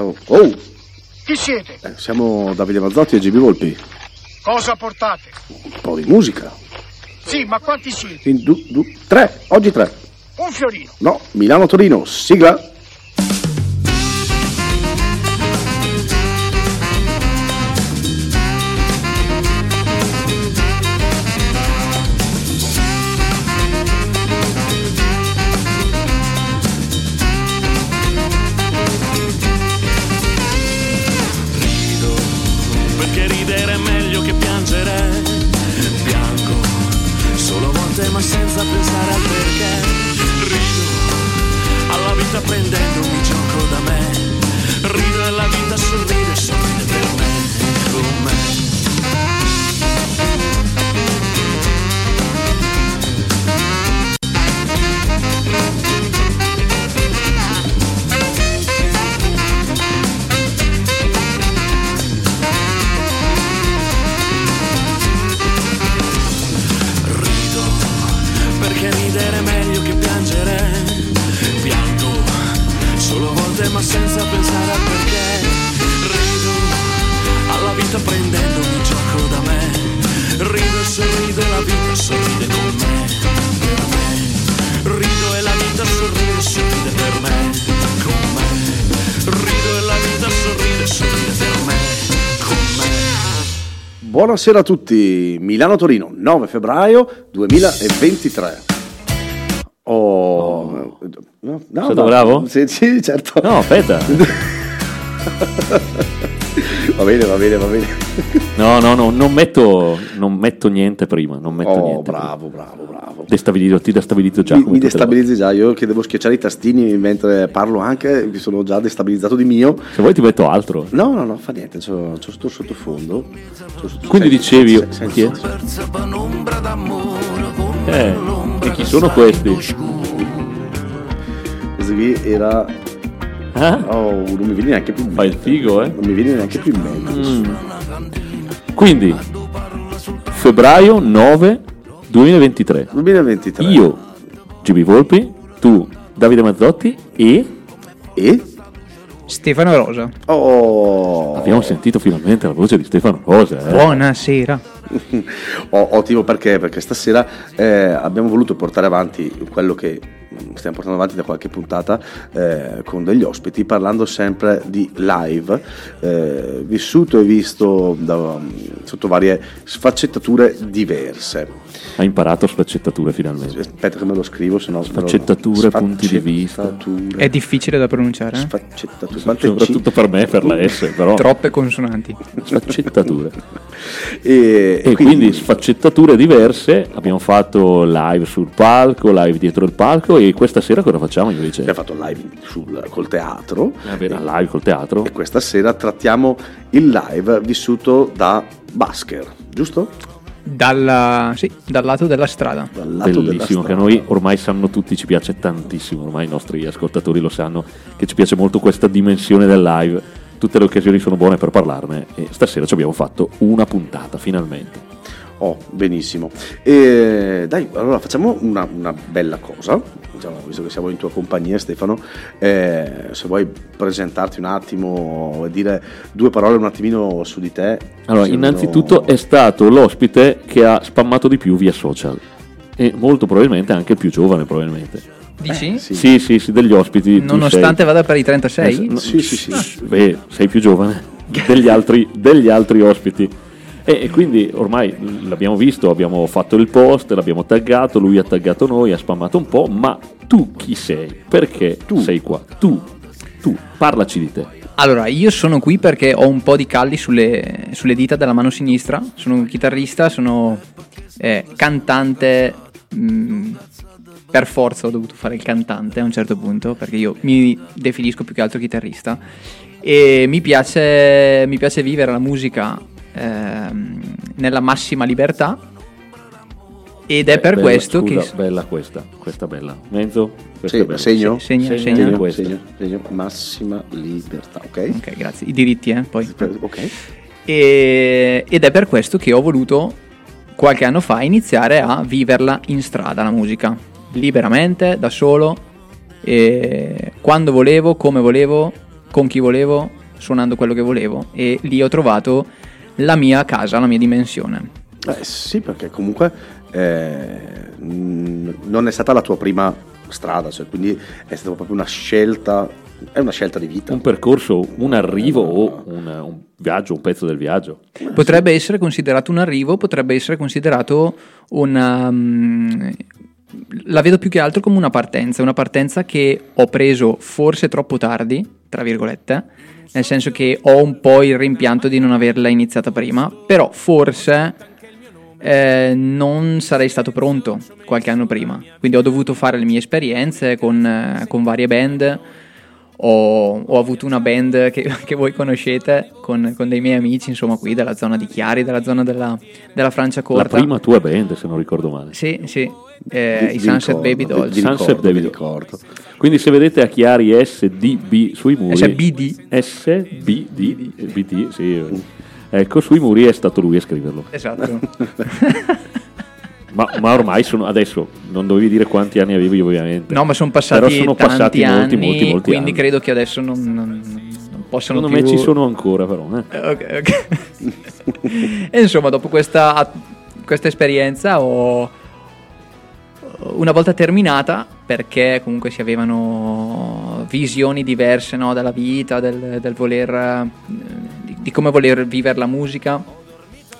Oh, oh, Chi siete? eh, siamo Davide Mazzotti e GB Volpi. Cosa portate? Un po' di musica. Sì, ma quanti siete? In du- du- tre, oggi tre. Un fiorino. No, Milano-Torino, sigla. Buonasera a tutti, Milano-Torino, 9 febbraio 2023. Oh, no, no, no. bravo? Sì, sì, certo. No, aspetta. Va bene, va bene, va bene. No, no, no, non metto, non metto niente prima. Non metto Oh, niente. bravo, bravo, bravo. prima. Destabilizzo, ti destabilizzo già. Mi, mi destabilizzi già, io che devo schiacciare i tastini mentre parlo anche, mi sono già destabilizzato di mio. Se vuoi ti metto altro. No, no, no, fa niente, c'ho, c'ho sto sottofondo. C'ho sotto- Quindi senti, dicevi, senti, senti, chi è? Eh, e chi sono questi? Questo qui era... Ah? Oh, non mi viene neanche più in Fai il mente. figo, eh? Non mi viene neanche più in mente. Mm. Quindi, febbraio 9 2023. 2023. Io, GB Volpi, tu, Davide Mazzotti e... E? Stefano Rosa. Oh! Abbiamo sentito finalmente la voce di Stefano Rosa. Eh? Buonasera. Ottimo perché? Perché stasera eh, abbiamo voluto portare avanti quello che stiamo portando avanti da qualche puntata eh, con degli ospiti, parlando sempre di live, eh, vissuto e visto da, sotto varie sfaccettature diverse. Ha imparato sfaccettature finalmente. Aspetta che me lo scrivo, se no... Sfaccettature, punti di vista. È difficile da pronunciare. eh? Sfaccettature. Quante Soprattutto per me, per la S, però. Troppe consonanti. Sfaccettature. E, E quindi sfaccettature diverse, abbiamo fatto live sul palco, live dietro il palco e questa sera cosa facciamo invece? Abbiamo fatto live sul- col teatro. Vabbè, live col teatro. E questa sera trattiamo il live vissuto da Basker, giusto? Dalla- sì, dal lato della strada. Dal lato della Bellissimo, che a strada. noi ormai sanno tutti, ci piace tantissimo, ormai i nostri ascoltatori lo sanno, che ci piace molto questa dimensione del live, tutte le occasioni sono buone per parlarne e stasera ci abbiamo fatto una puntata finalmente. Oh, benissimo. E dai, allora facciamo una, una bella cosa. Diciamo, visto che siamo in tua compagnia, Stefano, eh, se vuoi presentarti un attimo e dire due parole un attimino su di te. Allora, innanzitutto è stato l'ospite che ha spammato di più via social e molto probabilmente anche il più giovane probabilmente. Dici? Eh, sì. Sì, sì, sì, degli ospiti. Nonostante sei- vada per i 36? Eh, no, Sì, sì, sì. shh, Beh, sei più giovane degli altri, degli altri ospiti. E, e quindi ormai l'abbiamo visto, abbiamo fatto il post, l'abbiamo taggato, lui ha taggato noi, ha spammato un po', ma tu chi sei? Perché tu sei qua? Tu, tu, parlaci di te. Allora, io sono qui perché ho un po' di calli sulle, sulle dita della mano sinistra. Sono un chitarrista, sono eh, cantante. mm, per forza ho dovuto fare il cantante a un certo punto, perché io mi definisco più che altro chitarrista. E mi piace, mi piace vivere la musica ehm, nella massima libertà. Ed è per Bella, questo scusa, che. Bella questa, questa bella. Menzo? Questa Sì, bella. segno? Segna. segna questa. Segno, segno, massima libertà, ok? Ok, grazie. I diritti, eh, poi. Ok. E- ed è per questo che ho voluto qualche anno fa iniziare a viverla in strada la musica, liberamente, da solo, e quando volevo, come volevo, con chi volevo, suonando quello che volevo e lì ho trovato la mia casa, la mia dimensione. Eh, sì, perché comunque eh, non è stata la tua prima strada, cioè, quindi è stata proprio una scelta, è una scelta di vita. Un percorso, un arrivo o un, un viaggio, un pezzo del viaggio. Potrebbe essere considerato un arrivo, potrebbe essere considerato una... mm, la vedo più che altro come una partenza, una partenza che ho preso forse troppo tardi, tra virgolette, nel senso che ho un po' il rimpianto di non averla iniziata prima, però forse eh, non sarei stato pronto qualche anno prima, quindi ho dovuto fare le mie esperienze con, eh, con varie band. Ho, ho avuto una band che, che voi conoscete con, con dei miei amici, insomma, qui della zona di Chiari, della zona della, della Francia La Corta. prima tua band, se non ricordo male. Sì, sì, eh, Di- i di Sunset ricordo, Baby Dolls. di Sunset ricordo, Baby Dolls. Quindi se vedete a Chiari SDB sui muri... SBD. SBD, BD, sì. Ecco, sui muri è stato lui a scriverlo. Esatto. Ma, ma ormai sono, adesso non dovevi dire quanti anni avevi ovviamente. No, ma sono passati Però sono passati molti, anni, molti, molti quindi anni. credo che adesso non, non, non possano Secondo più... me ci sono ancora però. eh. Eh, Ok, ok. e insomma, dopo questa, questa esperienza ho... Una volta terminata, perché comunque si avevano visioni diverse no, della vita, del, del voler... eh, Di, di come voler vivere la musica,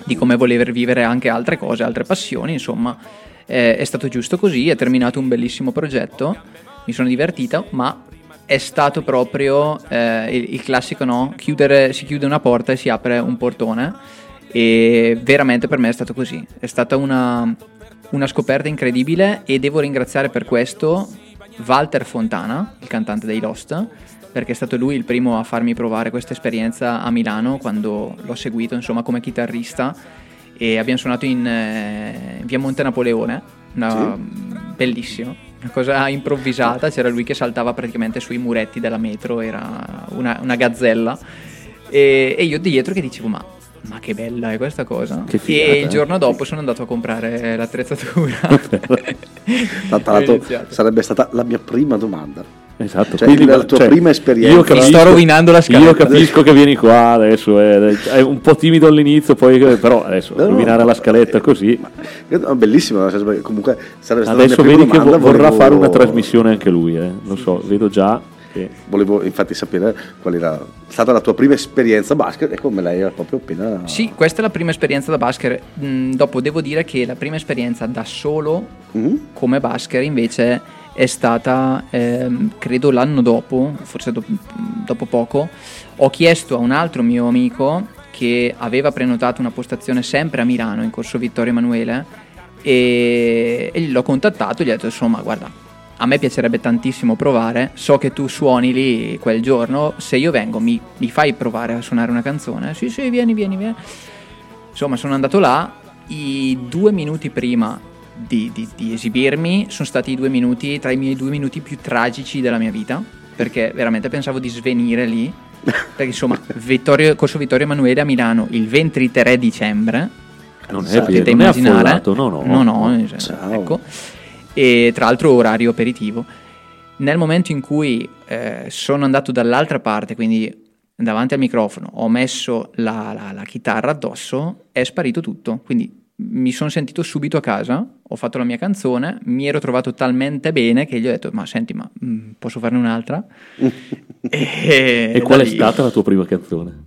di come voler vivere anche altre cose, altre passioni, insomma, eh, è stato giusto così, è terminato un bellissimo progetto, mi sono divertita, ma è stato proprio eh, il, il classico no, chiudere, si chiude una porta e si apre un portone e veramente per me è stato così, è stata una, una scoperta incredibile e devo ringraziare per questo Walter Fontana, il cantante dei Lost, perché è stato lui il primo a farmi provare questa esperienza a Milano quando l'ho seguito insomma come chitarrista. E abbiamo suonato in eh, via Monte Napoleone, una, bellissimo, una cosa improvvisata, c'era lui che saltava praticamente sui muretti della metro, era una, una gazzella. E, e io dietro che dicevo ma, ma che bella è questa cosa? Figata, e il eh. giorno dopo sono andato a comprare l'attrezzatura. Tra, l'altro sarebbe stata la mia prima domanda. Esatto, Cioè, la tua prima esperienza. Io capisco, sto rovinando la scaletta. Io capisco che vieni qua adesso, è, è un po' timido all'inizio, poi però adesso No, no, rovinare la eh, scaletta così. No, bellissimo, nel senso che comunque sarebbe stata Adesso la vedi che vorrà volevo- fare una trasmissione anche lui, eh. lo so, vedo già che... Volevo infatti sapere qual era stata la tua prima esperienza basket e come lei era proprio appena... Sì, questa è la prima esperienza da basket. Mm, dopo devo dire che la prima esperienza da solo Mhm. come basket invece è stata, ehm, credo l'anno dopo, forse do- dopo poco, ho chiesto a un altro mio amico che aveva prenotato una postazione sempre a Milano in corso Vittorio Emanuele e, e l'ho contattato e gli ho detto insomma guarda a me piacerebbe tantissimo provare, so che tu suoni lì quel giorno, se io vengo mi, mi fai provare a suonare una canzone? Sì sì vieni vieni vieni. Insomma sono andato là, i due minuti prima di, di- di esibirmi sono stati i due minuti tra i miei due minuti più tragici della mia vita, perché veramente pensavo di svenire lì. Perché insomma, Vittorio, Corso Vittorio Emanuele a Milano il 23 dicembre, Non è, potete non è immaginare. affollato, no, no. no, no, eh, Ciao. ecco. E tra l'altro orario aperitivo. Nel momento in cui eh, sono andato dall'altra parte, quindi davanti al microfono, ho messo la, la- la chitarra addosso, è sparito tutto. Quindi mi sono sentito subito a casa, ho fatto la mia canzone, mi ero trovato talmente bene che gli ho detto, ma senti, ma mm, posso farne un'altra? e, E qual è lì- stata la tua prima canzone?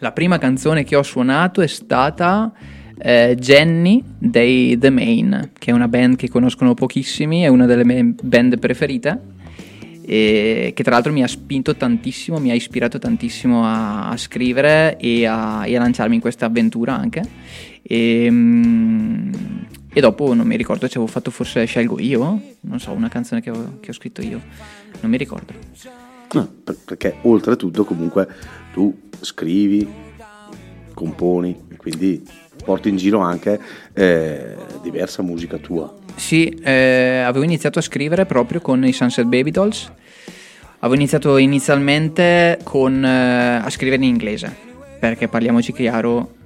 la prima canzone che ho suonato è stata eh, Jenny dei The Main, che è una band che conoscono pochissimi, è una delle mie band preferite. E che tra l'altro mi ha spinto tantissimo, mi ha ispirato tantissimo a, a scrivere e a, e a lanciarmi in questa avventura anche. E, mm, e dopo non mi ricordo se avevo fatto forse Scelgo io, non so, una canzone che ho, che ho scritto io, non mi ricordo. Per- perché oltretutto comunque tu scrivi, componi, e quindi porti in giro anche eh, diversa musica tua. Sì, eh, avevo iniziato a scrivere proprio con i Sunset Baby Dolls. Avevo iniziato inizialmente con, eh, a scrivere in inglese, perché parliamoci chiaro,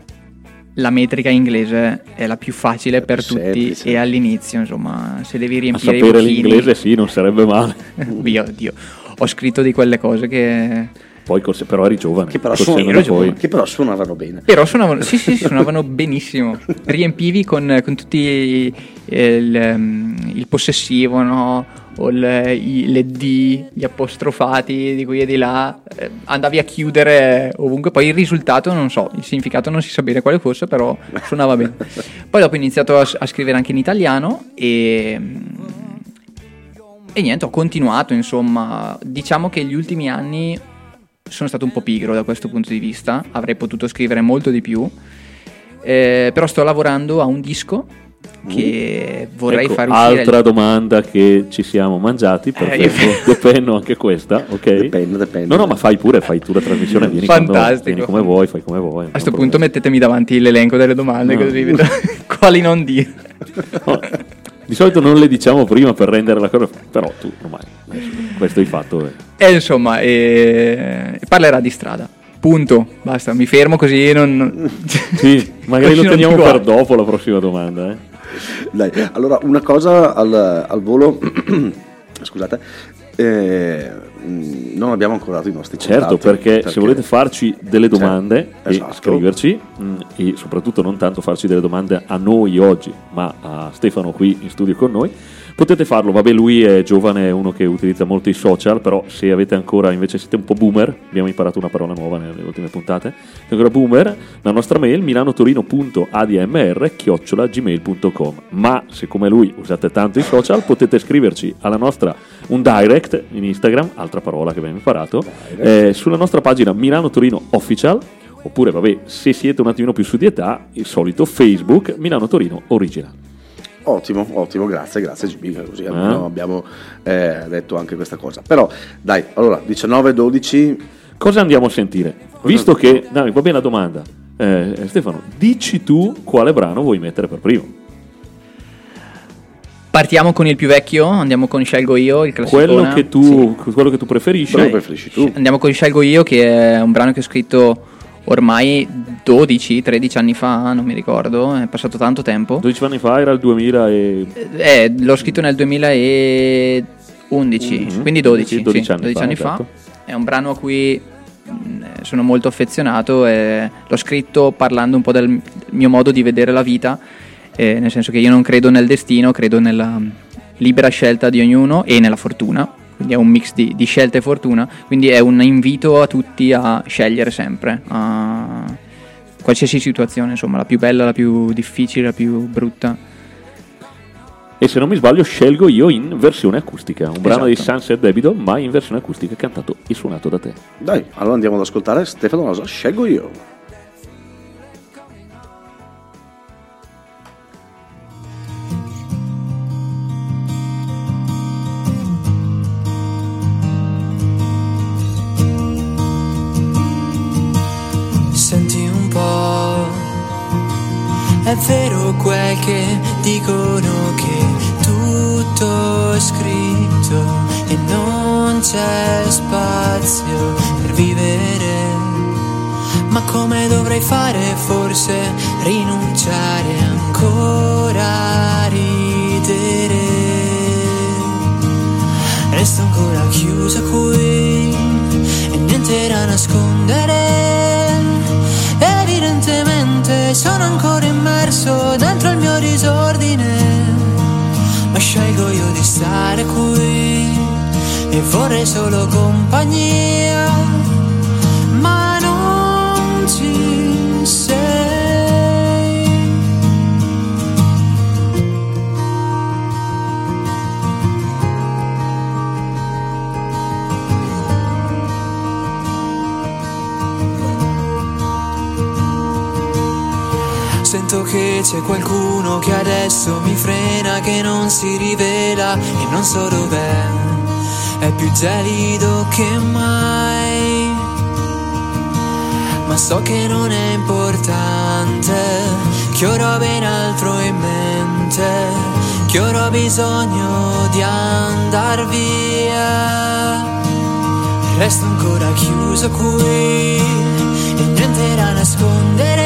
la metrica inglese è la più facile per più tutti semplice. e all'inizio, insomma, se devi A riempire i sapere vocchini... l'inglese sì, non sarebbe male. Dio, Dio. Ho scritto di quelle cose che Poi col- però eri giovane. Che però, suonavano, poi. che però suonavano bene. Però suonavano, sì, sì, suonavano benissimo. Riempivi con, con tutti eh, il, ehm, il possessivo, no? O i- le D, gli apostrofati di qui e di là. eh, andavi a chiudere ovunque. Poi il risultato, non so, il significato non si sa bene quale fosse, però suonava bene. Poi dopo ho iniziato a, a scrivere anche in italiano e. E niente, ho continuato, insomma. Diciamo che gli ultimi anni sono stato un po' pigro da questo punto di vista, avrei potuto scrivere molto di più, eh, però sto lavorando a un disco che vorrei Ecco, far uscire. altra domanda che ci siamo mangiati, Eh, perfetto, depenno anche questa, ok? Dipende, dipende. No, no, ma fai pure, fai tu la trasmissione, vieni, quando- Fantastico. vieni come vuoi, fai come vuoi. A questo punto mettetemi davanti l'elenco delle domande, No. così vedo quali non dire. No, di solito non le diciamo prima per rendere la cosa, però tu ormai questo hai fatto. eh. E insomma, eh, parlerà di strada. Punto. Basta, mi fermo così non... Sì, magari così lo teniamo per dopo la prossima domanda. Eh. Dai, allora una cosa al, al volo, scusate, eh, mh, non abbiamo ancora dato i nostri Certo, contatti, perché, se volete farci delle domande Certo, e esatto. scriverci, mh, e soprattutto non tanto farci delle domande a noi oggi, ma a Stefano qui in studio con noi, potete farlo. Vabbè, lui è giovane, è uno che utilizza molto i social, però se avete ancora, invece siete un po' boomer, abbiamo imparato una parola nuova nelle ultime puntate, siete ancora boomer, la nostra mail milanotorino.admr-gmail.com ma se come lui usate tanto i social potete scriverci alla nostra un direct in Instagram, altra parola che abbiamo imparato, eh, sulla nostra pagina Milano Torino Official oppure vabbè se siete un attimino più su di età il solito Facebook Milano Torino Original. Ottimo, ottimo, grazie, grazie GB, così Ah. almeno abbiamo eh, detto anche questa cosa. Però dai, allora 19-12, Cosa andiamo a sentire? Visto che, dai, va bene la domanda. Eh, Stefano, dici tu quale brano vuoi mettere per primo? Partiamo con il più vecchio, andiamo con Scelgo Io, il classicone. Quello che tu, quello che tu preferisci? quello che preferisci tu. Andiamo con Scelgo Io, che è un brano che ho scritto ormai 12-13 anni fa, non mi ricordo, è passato tanto tempo. 12 anni fa era il 2000 e... Eh, l'ho scritto nel 2011, Mhm. quindi 12, Sì, 12 sì, anni 12 fa, anni fa. esatto. È un brano a cui mh, sono molto affezionato e l'ho scritto parlando un po' del mio modo di vedere la vita, eh, nel senso che io non credo nel destino, credo nella libera scelta di ognuno e nella fortuna. Quindi è un mix di, di scelta e fortuna, quindi è un invito a tutti a scegliere sempre, a qualsiasi situazione, insomma, la più bella, la più difficile, la più brutta. E se non mi sbaglio scelgo io in versione acustica, un brano di Esatto. Sunset Babydoll, ma in versione acustica cantato e suonato da te. Dai, allora andiamo ad ascoltare Stefano Rosa, scelgo io. È vero quel che dicono che tutto è scritto e non c'è spazio per vivere. Ma come dovrei fare forse rinunciare ancora a ridere? Resto ancora chiusa qui e niente da nascondere. Sono ancora immerso dentro il mio disordine. Ma scelgo io di stare qui e vorrei solo compagnia. Sento che c'è qualcuno che adesso mi frena, che non si rivela e non so dov'è. È più gelido che mai. Ma so che non è importante, che ora ho ben altro in mente, che ora ho bisogno di andar via. Resto ancora chiuso qui e niente da nascondere.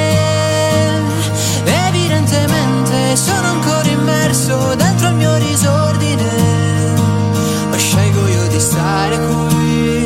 Sono ancora immerso dentro il mio disordine. Ma scelgo io di stare qui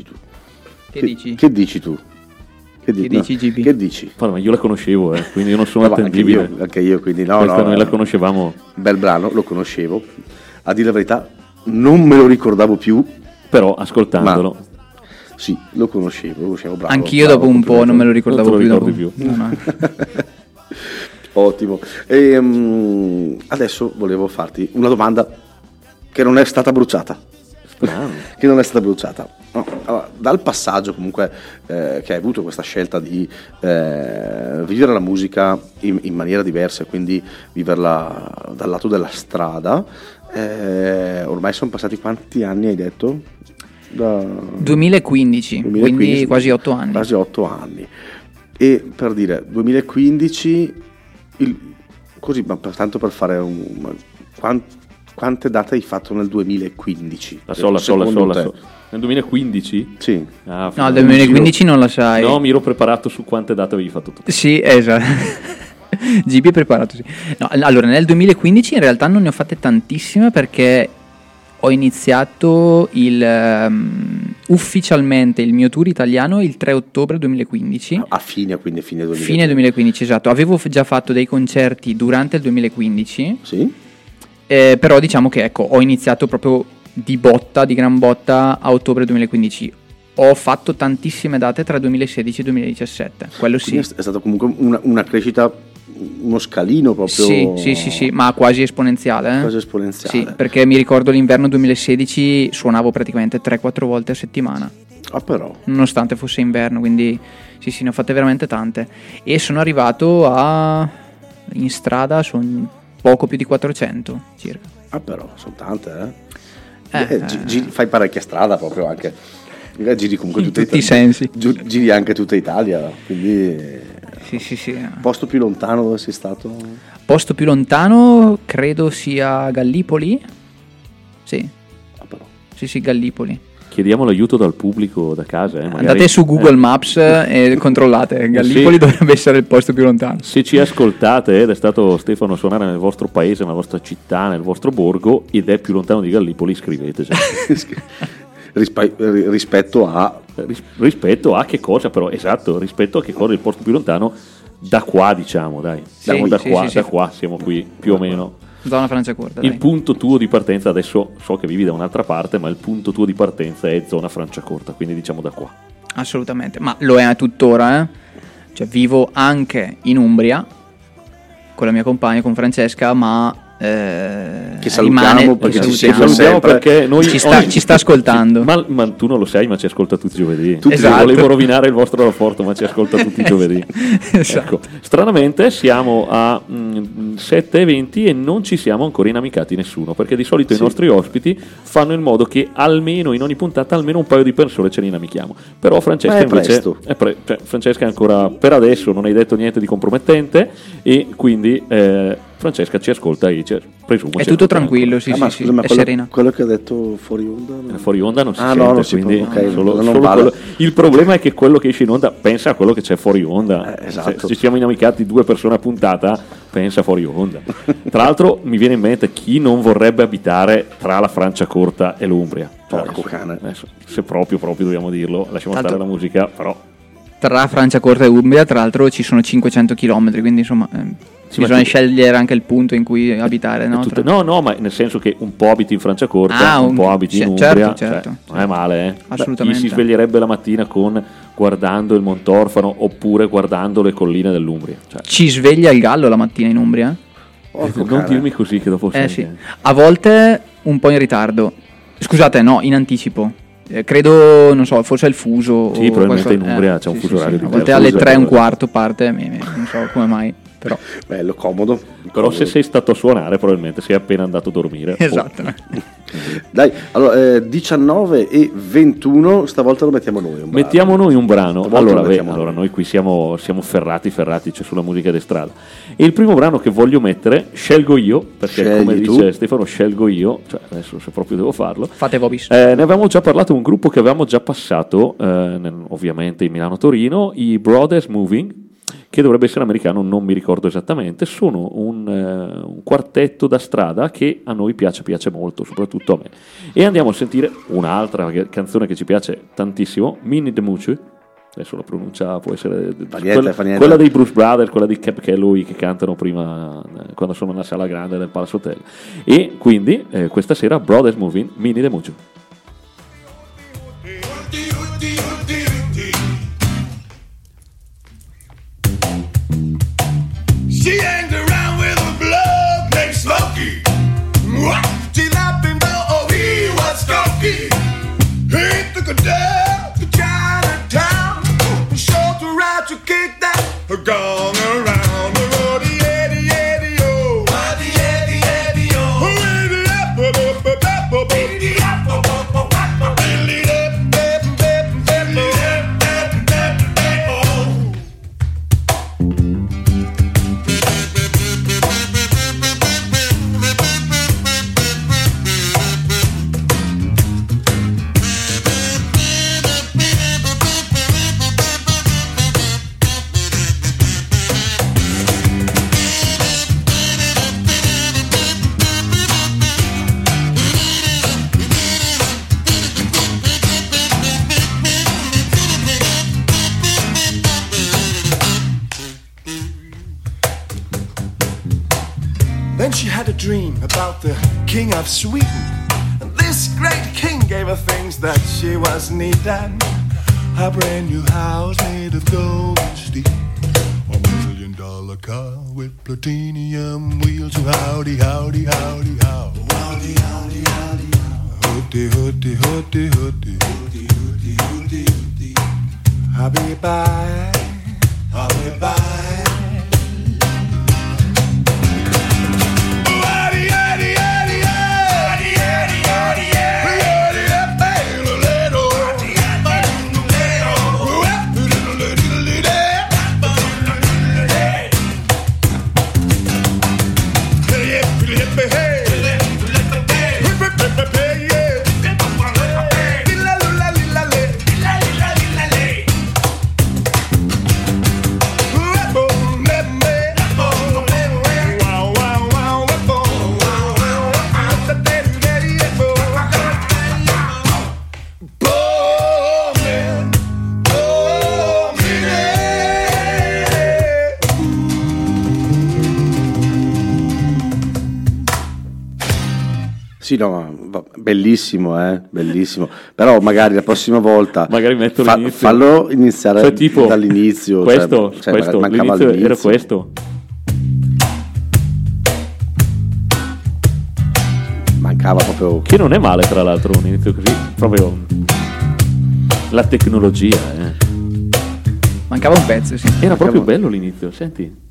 dici tu? Che dici? Che dici tu? Che, di- Che dici, no, GB? Che dici? Guarda, ma io la conoscevo, eh, quindi io non sono No, ma anche attendibile. io, anche io, quindi no, Questa no, noi la conoscevamo, Bel brano, lo conoscevo. A dire la verità, non me lo ricordavo più. però ascoltandolo. Sì, lo conoscevo, lo conoscevo bravo. Anch'io bravo, dopo un po' non me lo ricordavo Non più. lo dopo- ricordi No, no. Ottimo. Ehm, adesso volevo farti una domanda che non è stata bruciata. Che non è stata bruciata. No, allora, dal passaggio comunque eh, che hai avuto questa scelta di eh, vivere la musica in, in maniera diversa, e quindi viverla dal lato della strada, eh, ormai sono passati quanti anni hai detto? Da 2015, 2015, quindi quasi 8 anni. Quasi 8 anni. E per dire, 2015, il- così, ma per- tanto per fare un... ma quan- quante date hai fatto nel 2015? La so, la so, la so, la. Nel 2015? Sì. Ah, No, del 2015 non la sai. No, mi ero preparato su quante date avevi fatto tu. Sì, esatto. GB è preparato, sì. No, allora, nel 2015 in realtà non ne ho fatte tantissime perché ho iniziato il, ehm, ufficialmente il mio tour italiano il 3 ottobre 2015. A fine, quindi a fine 2015. Fine 2015, esatto. Avevo già fatto dei concerti durante il 2015, Sì? Eh, però diciamo che ecco, ho iniziato proprio di botta, di gran botta a ottobre 2015. Ho fatto tantissime date tra 2016 e 2017, quello sì. Quindi è stata comunque una, una crescita, uno scalino proprio... Sì, sì, sì, sì, ma quasi esponenziale. eh? Quasi esponenziale. Sì, perché mi ricordo l'inverno 2016 suonavo praticamente 3-4 volte a settimana, Ah però, nonostante fosse inverno, quindi sì, sì, ne ho fatte veramente tante. E sono arrivato a... in strada sono poco più di 400 circa. ah però, sono tante, eh? Eh, Eh, gi- giri- fai parecchia strada proprio anche. Eh, Giri comunque tutta tutti i Italia. sensi. Gi- Giri anche tutta Italia, quindi... Sì, sì, sì. Posto più lontano dove sei stato? Posto più lontano credo sia Gallipoli. Sì, Ah però. sì, sì, Gallipoli. Chiediamo l'aiuto dal pubblico da casa. Eh, magari- Andate su Google eh, Maps e controllate. Gallipoli Sì. dovrebbe essere il posto più lontano. Se ci ascoltate ed è stato Stefano a suonare nel vostro paese, nella vostra città, nel vostro borgo ed è più lontano di Gallipoli, scriveteci. Rispe- ri- rispetto a... Ris- rispetto a che cosa però? Esatto, rispetto a che cosa è il posto più lontano da qua diciamo, dai. Siamo da, sì, qua, sì, da sì. qua, siamo qui più o meno. Zona Francia corta. Il dai. punto tuo di partenza, adesso so che vivi da un'altra parte, ma il punto tuo di partenza è zona Franciacorta, quindi diciamo da qua. Assolutamente, ma lo è tuttora, eh. Cioè, vivo anche in Umbria con la mia compagna, con Francesca, ma eh, Che salutiamo rimane, perché ci salutiamo. sempre. perché noi Ci sta- ci sta ascoltando. Ma, ma tu non lo sai, ma ci ascolta tutti i giovedì. Tutti Esatto. Volevo rovinare il vostro rapporto, ma ci ascolta tutti i giovedì. Esatto. Ecco. Stranamente siamo a mm, 7.20 e non ci siamo ancora inamicati nessuno, perché di solito i nostri ospiti fanno in modo che almeno in ogni puntata almeno un paio di persone ce ne inamichiamo. Però Francesca è invece è pre- cioè, Francesca ancora per adesso non hai detto niente di compromettente e quindi eh, Francesca ci ascolta e ci, presumo È tutto tranquillo, sì, Ah, sì, ma sì, scusa, ma è quello, serena. quello che ha detto fuori onda... ancora. no? Fuori onda non si Ah, sente, no, non si quindi può, ok, solo- non solo quello- il problema è che quello che esce in onda pensa a quello che c'è fuori onda. Eh, esatto. Se ci siamo inamicati due persone a puntata, pensa fuori onda. Tra l'altro mi viene in mente chi non vorrebbe abitare tra la Francia corta e l'Umbria. Porco cane. adesso, se proprio, proprio dobbiamo dirlo, lasciamo Tanto- stare la musica, però Tra Francia corta e Umbria, tra l'altro, ci sono 500 km, quindi insomma eh, Sì, bisogna tu- scegliere anche il punto in cui abitare. No, Tutte- no, no, ma nel senso che un po' abiti in Francia corta, Ah, un un- po' abiti in sì, Umbria, certo, certo. cioè, non è male, eh. Assolutamente. Chi si sveglierebbe la mattina con guardando il Montorfano oppure guardando le colline dell'Umbria. Cioè, Ci sveglia il gallo la mattina in Umbria? Porco non cane. dirmi così che dopo Eh sì, a volte un po' in ritardo. Scusate, no, in anticipo. Eh, credo, non so, forse è il fuso. Sì, o probabilmente qualcosa- in Umbria c'è un sì, fuso sì, orario sì. A diverso. volte alle Fuso, 3 e un quarto parte, non so come mai. Però. Bello, comodo. Però comodo. se sei stato a suonare probabilmente sei appena andato a dormire. Esatto. Dai, allora, eh, 19 e 21, stavolta lo mettiamo noi. un brano. Mettiamo noi un brano. Allora, lo beh, mettiamo allora, noi. noi qui siamo, siamo ferrati, ferrati, c'è sulla musica di strada. E il primo brano che voglio mettere, scelgo io, perché Scegli come tu. dice Stefano, scelgo io, cioè adesso se proprio devo farlo. Fate Vobis. Eh, ne avevamo già parlato, un gruppo che avevamo già passato, eh, nel- ovviamente in Milano-Torino, i Brothers Moving, che dovrebbe essere americano, non mi ricordo esattamente, sono un, eh, un quartetto da strada che a noi piace, piace molto, soprattutto a me. E andiamo a sentire un'altra canzone che ci piace tantissimo, Minnie the Mooch. Adesso la pronuncia può essere niente, quella, quella dei Bruce Brothers, quella di Cap Calloway che cantano prima eh, quando sono nella sala grande del Palace Hotel. E quindi eh, questa sera Brothers Moving, Minnie the Mooch. She hangs around with a blood named Smokey. What? She him know oh, he was skunky. He took her down to Chinatown. Showed her how to kick that around king of Sweden. And this great king gave her things that she was needing. A brand new house made of gold and steel. A million dollar car with platinum wheels. Howdy, howdy, howdy, how. Howdy, howdy, howdy, how. Hoody, hoody, hoody, hoody. Hoody, hoody, hoody, hoody. I'll be by. I'll be by. Sì, no, bellissimo, eh, bellissimo. Però magari la prossima volta Magari metto fa- l'inizio. fallo iniziare Cioè, tipo, dall'inizio. questo, cioè, cioè, questo, mancava l'inizio era all'inizio. questo. Mancava proprio. Che non è male, tra l'altro, un inizio così. Proprio la tecnologia, eh. Mancava un pezzo, sì. Era proprio bello l'inizio, senti.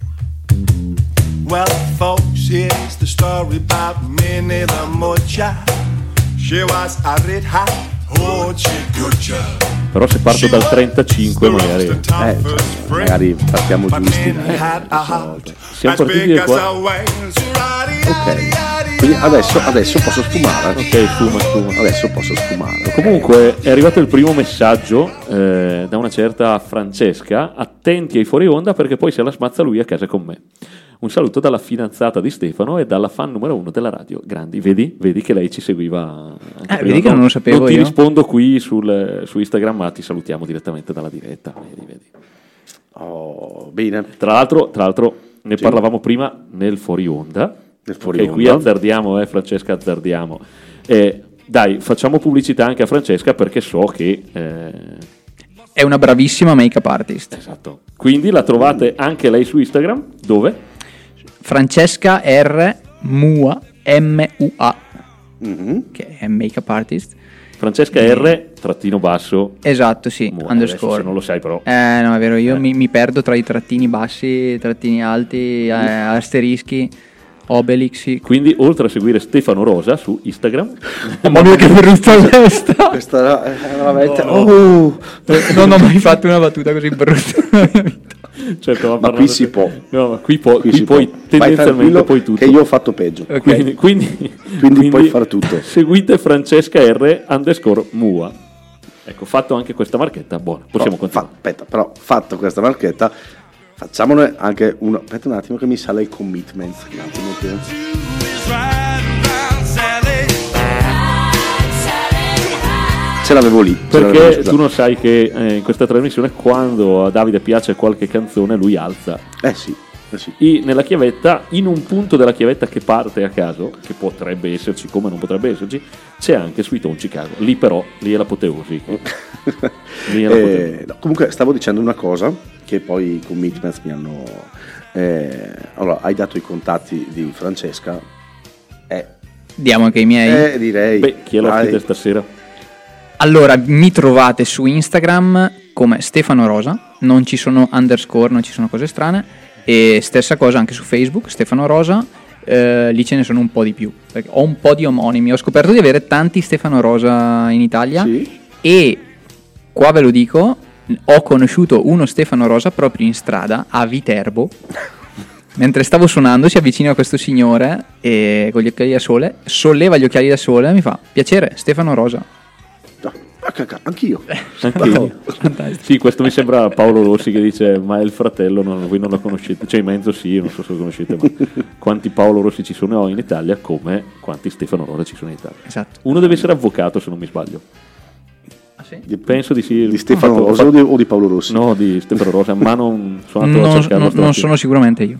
Well, folks, here's the story about Minnie the Moocher. She was a red hot hoochie. Però se parto dal 35 magari... Eh, cioè, magari partiamo giusti. Heart Siamo partiti da qua. Ok. Quindi adesso, adesso posso sfumare. Ok, fuma, fuma. Adesso posso sfumare. Comunque è arrivato il primo messaggio eh, da una certa Francesca, attenti ai fuori onda perché poi se la smazza lui a casa con me. Un saluto dalla fidanzata di Stefano e dalla fan numero uno della radio. Grandi, vedi? Vedi che lei ci seguiva. anche Eh, prima. vedi che non lo sapevo Non ti io. rispondo qui sul- su Instagram, ma ti salutiamo direttamente dalla diretta. Vedi, vedi. Oh, bene. Tra l'altro, tra l'altro ne Sì. parlavamo prima nel fuori onda. Nel fuori Ok, onda. qui azzardiamo, eh, Francesca, azzardiamo. Eh, dai, facciamo pubblicità anche a Francesca perché so che... eh, È una bravissima make-up artist. esatto. Quindi la trovate anche lei su Instagram, dove? Francesca R. Mua, M-U-A, Mhm. che è make-up artist. Francesca R, trattino basso, Esatto, sì, Mua, underscore. non lo sai però. Eh, no, è vero, io Eh. mi, mi perdo tra i trattini bassi, trattini alti, eh, asterischi, obelixi. Quindi oltre a seguire Stefano Rosa su Instagram, Mamma mia che brutta testa! Questa era, era veramente... Oh, non ho mai fatto una battuta così brutta nella mia vita. Certo, ma Ma qui si può. No, ma qui, può- qui qui si puoi può. Tendenzialmente puoi tutto. Che io ho fatto peggio. Ok. Quindi, quindi, Quindi puoi fare tutto. Seguite Francesca R underscore Mua. Ecco, fatto anche questa marchetta, buona. Possiamo Però, continuare. fa- aspetta, però fatto questa marchetta, facciamone anche uno. Aspetta un attimo che mi sale il commitment. Un attimo che... Ce l'avevo lì. ce l'avevo, Perché scusa. tu non sai che eh, in questa trasmissione quando a Davide piace qualche canzone lui alza Eh sì, eh sì. I- nella chiavetta, in un punto della chiavetta che parte a caso, che potrebbe esserci come non potrebbe esserci, c'è anche Sweet Home Chicago. Lì però, lì è l'apoteosi. Lì è l'apoteosi. Eh, no, comunque stavo dicendo una cosa che poi i commitments mi hanno... eh, allora, hai dato i contatti di Francesca? Eh, Diamo anche i miei. eh, direi... Beh, chi è l'ospite stasera? Allora, mi trovate su Instagram come Stefano Rosa, non ci sono underscore, non ci sono cose strane, e stessa cosa anche su Facebook, Stefano Rosa, eh, lì ce ne sono un po' di più, perché ho un po' di omonimi, ho scoperto di avere tanti Stefano Rosa in Italia Sì. e qua ve lo dico, ho conosciuto uno Stefano Rosa proprio in strada a Viterbo. Mentre stavo suonando si avvicina questo signore e con gli occhiali da sole, solleva gli occhiali da sole e mi fa piacere Stefano Rosa. Ah, cacca, anch'io. Anche io. Sì, questo mi sembra Paolo Rossi che dice: Ma è il fratello, non- voi non lo conoscete. Cioè, in mezzo sì, non so se lo conoscete, ma quanti Paolo Rossi ci sono in Italia, come quanti Stefano Rosa ci sono in Italia. Esatto. Uno deve essere avvocato, se non mi sbaglio. Ah, sì? Di, Penso di sì. di Stefano Rosa o di, Paolo Rossi? No, di Stefano Rosa, ma non sono Non, non- sono sicuramente io.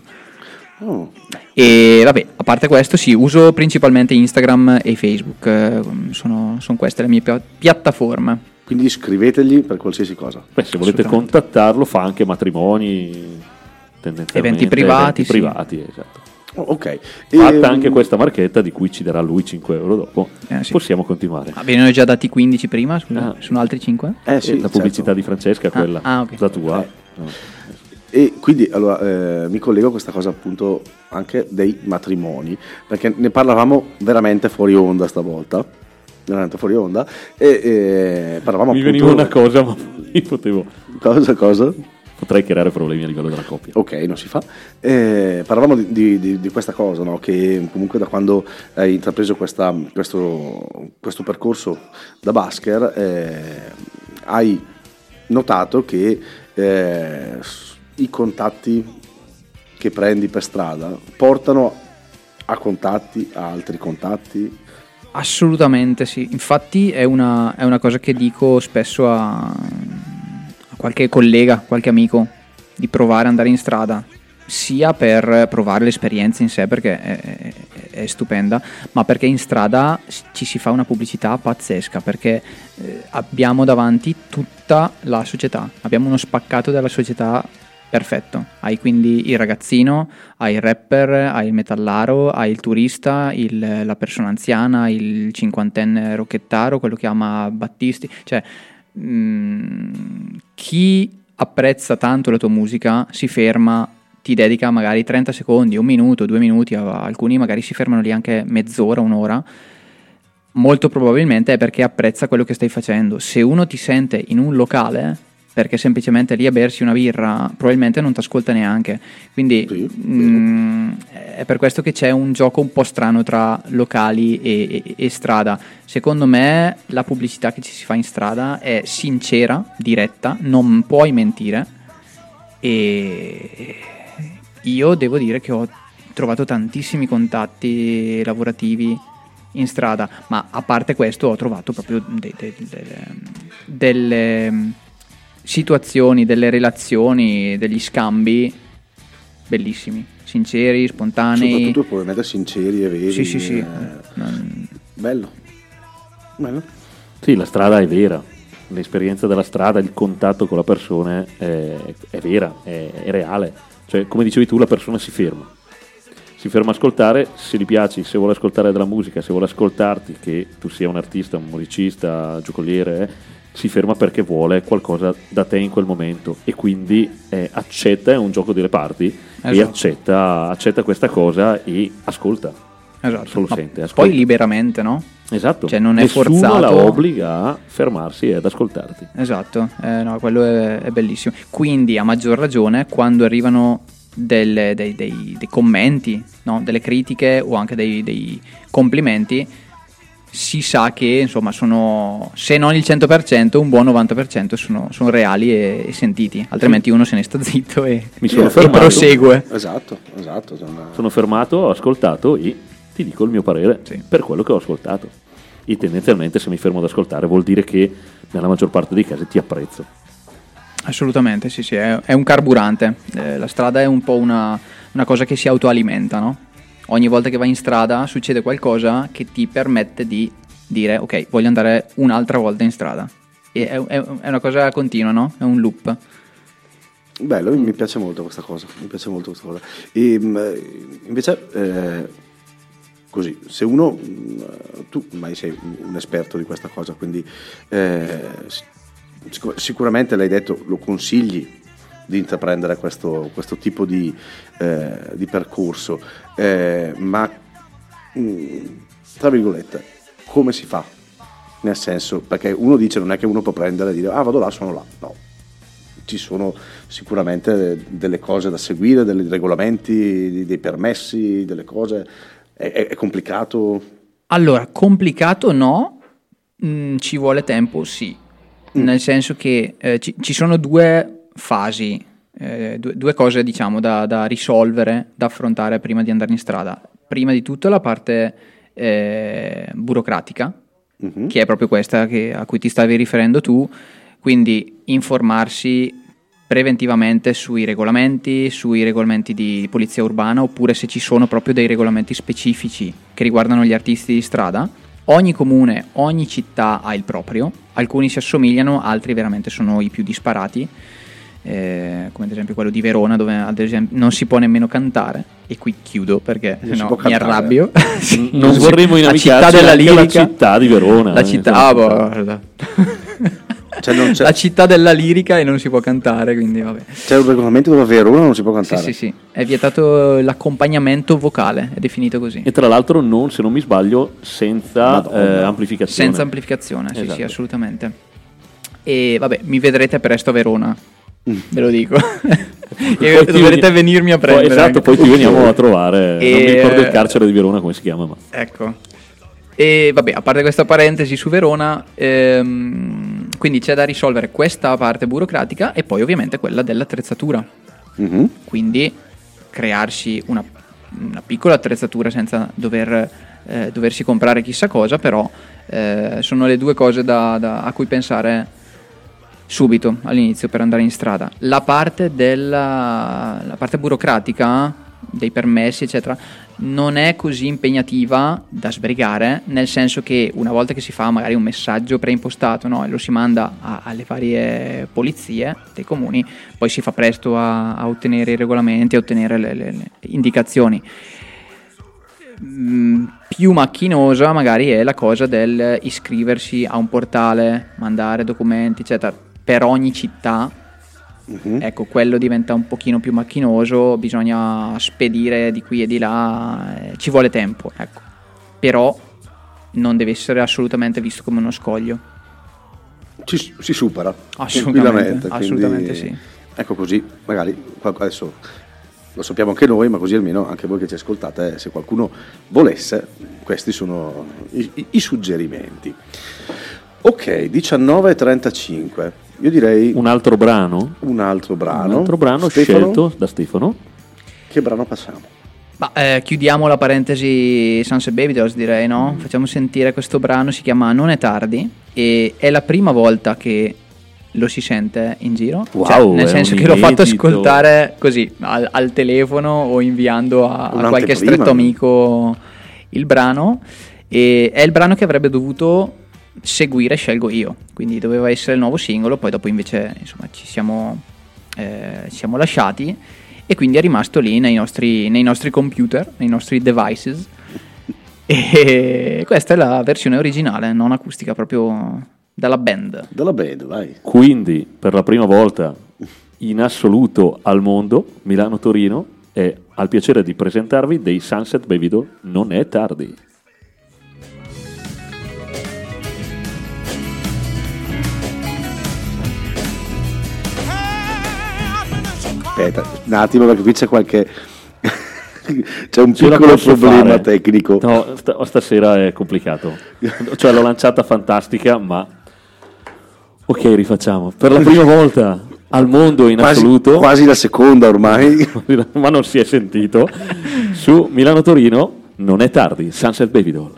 Oh, E vabbè, a parte questo, sì, uso principalmente Instagram e Facebook. eh, Sono, sono queste le mie pia- piattaforme. quindi scrivetegli per qualsiasi cosa. Beh, se volete contattarlo, fa anche matrimoni. tendenzialmente, Eventi privati, eventi sì. privati, esatto. Oh, ok. Fatta Ehm, anche questa marchetta di cui ci darà lui 5 euro dopo. Eh, sì. Possiamo continuare. Ah, ve ne ho già dati 15 prima, scusa, Ah. sono altri 5? Eh sì, E la pubblicità certo. di Francesca, quella, ah, ok. la tua. Eh. E quindi allora, eh, mi collego a questa cosa appunto anche dei matrimoni, perché ne parlavamo veramente fuori onda stavolta, veramente fuori onda, e eh, parlavamo Mi appunto... veniva una cosa, ma io potevo. Cosa, cosa? Potrei creare problemi a livello della coppia. Ok, non si fa. Eh, parlavamo di, di- di- di questa cosa, no? che comunque da quando hai intrapreso questa- questo, questo percorso da basker eh, hai notato che eh, i contatti che prendi per strada portano a contatti, a altri contatti. Assolutamente sì, infatti è una, è una cosa che dico spesso a, a qualche collega, qualche amico, di provare ad andare in strada, sia per provare l'esperienza in sé perché è, è- è stupenda, ma perché in strada ci si fa una pubblicità pazzesca, perché eh, abbiamo davanti tutta la società, abbiamo uno spaccato della società perfetto. Hai quindi il ragazzino, hai il rapper, hai il metallaro, hai il turista, il- la persona anziana, il cinquantenne rocchettaro, quello che ama Battisti. Cioè, mm, chi apprezza tanto la tua musica si ferma, ti dedica magari 30 secondi, un minuto, due minuti, alcuni magari si fermano lì anche mezz'ora, un'ora. Molto probabilmente è perché apprezza quello che stai facendo. Se uno ti sente in un locale, perché semplicemente lì a bersi una birra, probabilmente non ti ascolta neanche. Quindi Sì, mm, è per questo che c'è un gioco un po' strano tra locali e, e- e strada. Secondo me la pubblicità che ci si fa in strada è sincera, diretta, non puoi mentire. E io devo dire che ho trovato tantissimi contatti lavorativi in strada, ma a parte questo ho trovato proprio de- de- de- delle mm, situazioni, delle relazioni, degli scambi bellissimi, sinceri, spontanei. Soprattutto probabilmente sinceri e veri. Sì, sì, sì. eh, Non- bello. Bello. Sì, la strada è vera. L'esperienza della strada, il contatto con la persona è, è vera, è, è reale. Cioè, come dicevi tu, la persona si ferma. si ferma a ascoltare, se gli piaci, se vuole ascoltare della musica, se vuole ascoltarti, che tu sia un artista, un musicista, giocoliere, eh, si ferma perché vuole qualcosa da te in quel momento e quindi eh, accetta, è un gioco delle parti, e Esatto. accetta, accetta questa cosa e ascolta. Esatto. Solo Ma sente, ascolta. poi liberamente, no? Esatto, Cioè, non è nessuno forzato. la obbliga a fermarsi e ad ascoltarti. Esatto, eh, no, quello è, è bellissimo. Quindi a maggior ragione quando arrivano delle- dei, dei- dei commenti, no? delle critiche o anche dei, dei complimenti, si sa che insomma sono, se non il 100%, un buon 90% sono, sono reali e, e sentiti, altrimenti uno se ne sta zitto e, Mi sono e fermato. prosegue. Esatto, esatto. sono- Sono fermato, ho ascoltato e ti dico il mio parere Sì. per quello che ho ascoltato. E tendenzialmente se mi fermo ad ascoltare vuol dire che nella maggior parte dei casi ti apprezzo. Assolutamente, sì, sì, è, è un carburante. Eh, la strada è un po' una, una cosa che si autoalimenta, no? Ogni volta che vai in strada succede qualcosa che ti permette di dire ok, voglio andare un'altra volta in strada. E è, è- è una cosa continua, no? È un loop. Bello, mi piace molto questa cosa. Mi piace molto questa cosa. E, mh, invece, eh, così, se uno, mh, tu ormai sei un esperto di questa cosa, quindi eh, sic- sicuramente l'hai detto, lo consigli di intraprendere questo, questo tipo di, eh, di percorso, eh, ma mh, tra virgolette, come si fa? Nel senso, perché uno dice non è che uno può prendere e dire ah vado là, sono là. No, ci sono sicuramente delle cose da seguire, dei regolamenti, dei permessi, delle cose. È, è- è complicato? Allora, complicato no, Mm, ci vuole tempo sì, nel senso che eh, ci, ci sono due fasi, eh, due, due cose diciamo da, da risolvere, da affrontare prima di andare in strada. Prima di tutto la parte eh, burocratica, Mhm. che è proprio questa che- a cui ti stavi riferendo tu, quindi informarsi preventivamente sui regolamenti, sui regolamenti di polizia urbana oppure se ci sono proprio dei regolamenti specifici che riguardano gli artisti di strada. Ogni comune, ogni città ha il proprio, alcuni si assomigliano, altri veramente sono i più disparati, eh, come ad esempio quello di Verona dove ad esempio non si può nemmeno cantare e qui chiudo perché Non sennò mi cantare. arrabbio. Sì, non vorremmo la inamicarci città della lirica, città di Verona, La eh, città, ah, boh. Cioè, non c'è, la città della lirica e non si può cantare, quindi vabbè. c'è un regolamento dove a Verona non si può Sì, cantare. sì, sì, è vietato l'accompagnamento vocale, è definito così. E tra l'altro non, se non mi sbaglio, senza eh, amplificazione. Senza amplificazione, sì, Esatto. sì, assolutamente. E vabbè, mi vedrete presto a Verona, ve lo dico. e Poi ti dovrete veni- venirmi a poi- prendere. esatto, anche. poi ti veniamo a trovare. E- Non mi ricordo il carcere di Verona come si chiama, ma Ecco. E vabbè, a parte questa parentesi su Verona, ehm, quindi c'è da risolvere questa parte burocratica e poi ovviamente quella dell'attrezzatura. Mhm. Quindi crearsi una, una piccola attrezzatura senza dover, eh, doversi comprare chissà cosa, però eh, sono le due cose da- da- a cui pensare subito all'inizio per andare in strada. La parte, della, la parte burocratica dei permessi, eccetera, non è così impegnativa da sbrigare, nel senso che una volta che si fa magari un messaggio preimpostato no, e lo si manda a- alle varie polizie dei comuni, poi si fa presto a, a ottenere i regolamenti, a ottenere le- le- le indicazioni. Mm, più macchinosa magari è la cosa del iscriversi a un portale, mandare documenti, eccetera, per ogni città. Mhm. Ecco, quello diventa un pochino più macchinoso, bisogna spedire di qui e di là, eh, ci vuole tempo, ecco. Però non deve essere assolutamente visto come uno scoglio. Ci- si supera Assolutamente, assolutamente quindi- sì. Ecco così, magari adesso lo sappiamo anche noi, ma così almeno anche voi che ci ascoltate, se qualcuno volesse, questi sono i, i- i suggerimenti. Ok, 19.35, io direi un altro brano, un altro brano. un altro brano Stefano, scelto da Stefano. Che brano passiamo? Ma eh, chiudiamo la parentesi Sunset Baby Dolls direi, no? Facciamo sentire questo brano, si chiama Non è tardi e è la prima volta che lo si sente in giro. Wow, Cioè, nel senso che l'ho fatto ascoltare così al, al telefono o inviando a, a qualche stretto amico il brano e è il brano che avrebbe dovuto seguire Scelgo io, quindi doveva essere il nuovo singolo, poi dopo invece insomma ci siamo, eh, ci siamo lasciati e quindi è rimasto lì nei nostri, nei nostri computer, nei nostri devices. E questa è la versione originale, non acustica, proprio dalla band. Dalla band, vai. Quindi, per la prima volta in assoluto al mondo, Milano-Torino è al piacere di presentarvi dei Sunset Baby Doll. Non è tardi. Aspetta, un attimo perché qui c'è qualche... c'è un piccolo problema fare. tecnico. No, sta- stasera è complicato. Cioè, l'ho lanciata fantastica, ma. Ok, rifacciamo. Per la prima volta al mondo in Quasi, assoluto, quasi la seconda ormai. ma non si è sentito, su Milano-Torino non è tardi. Sunset Baby Doll.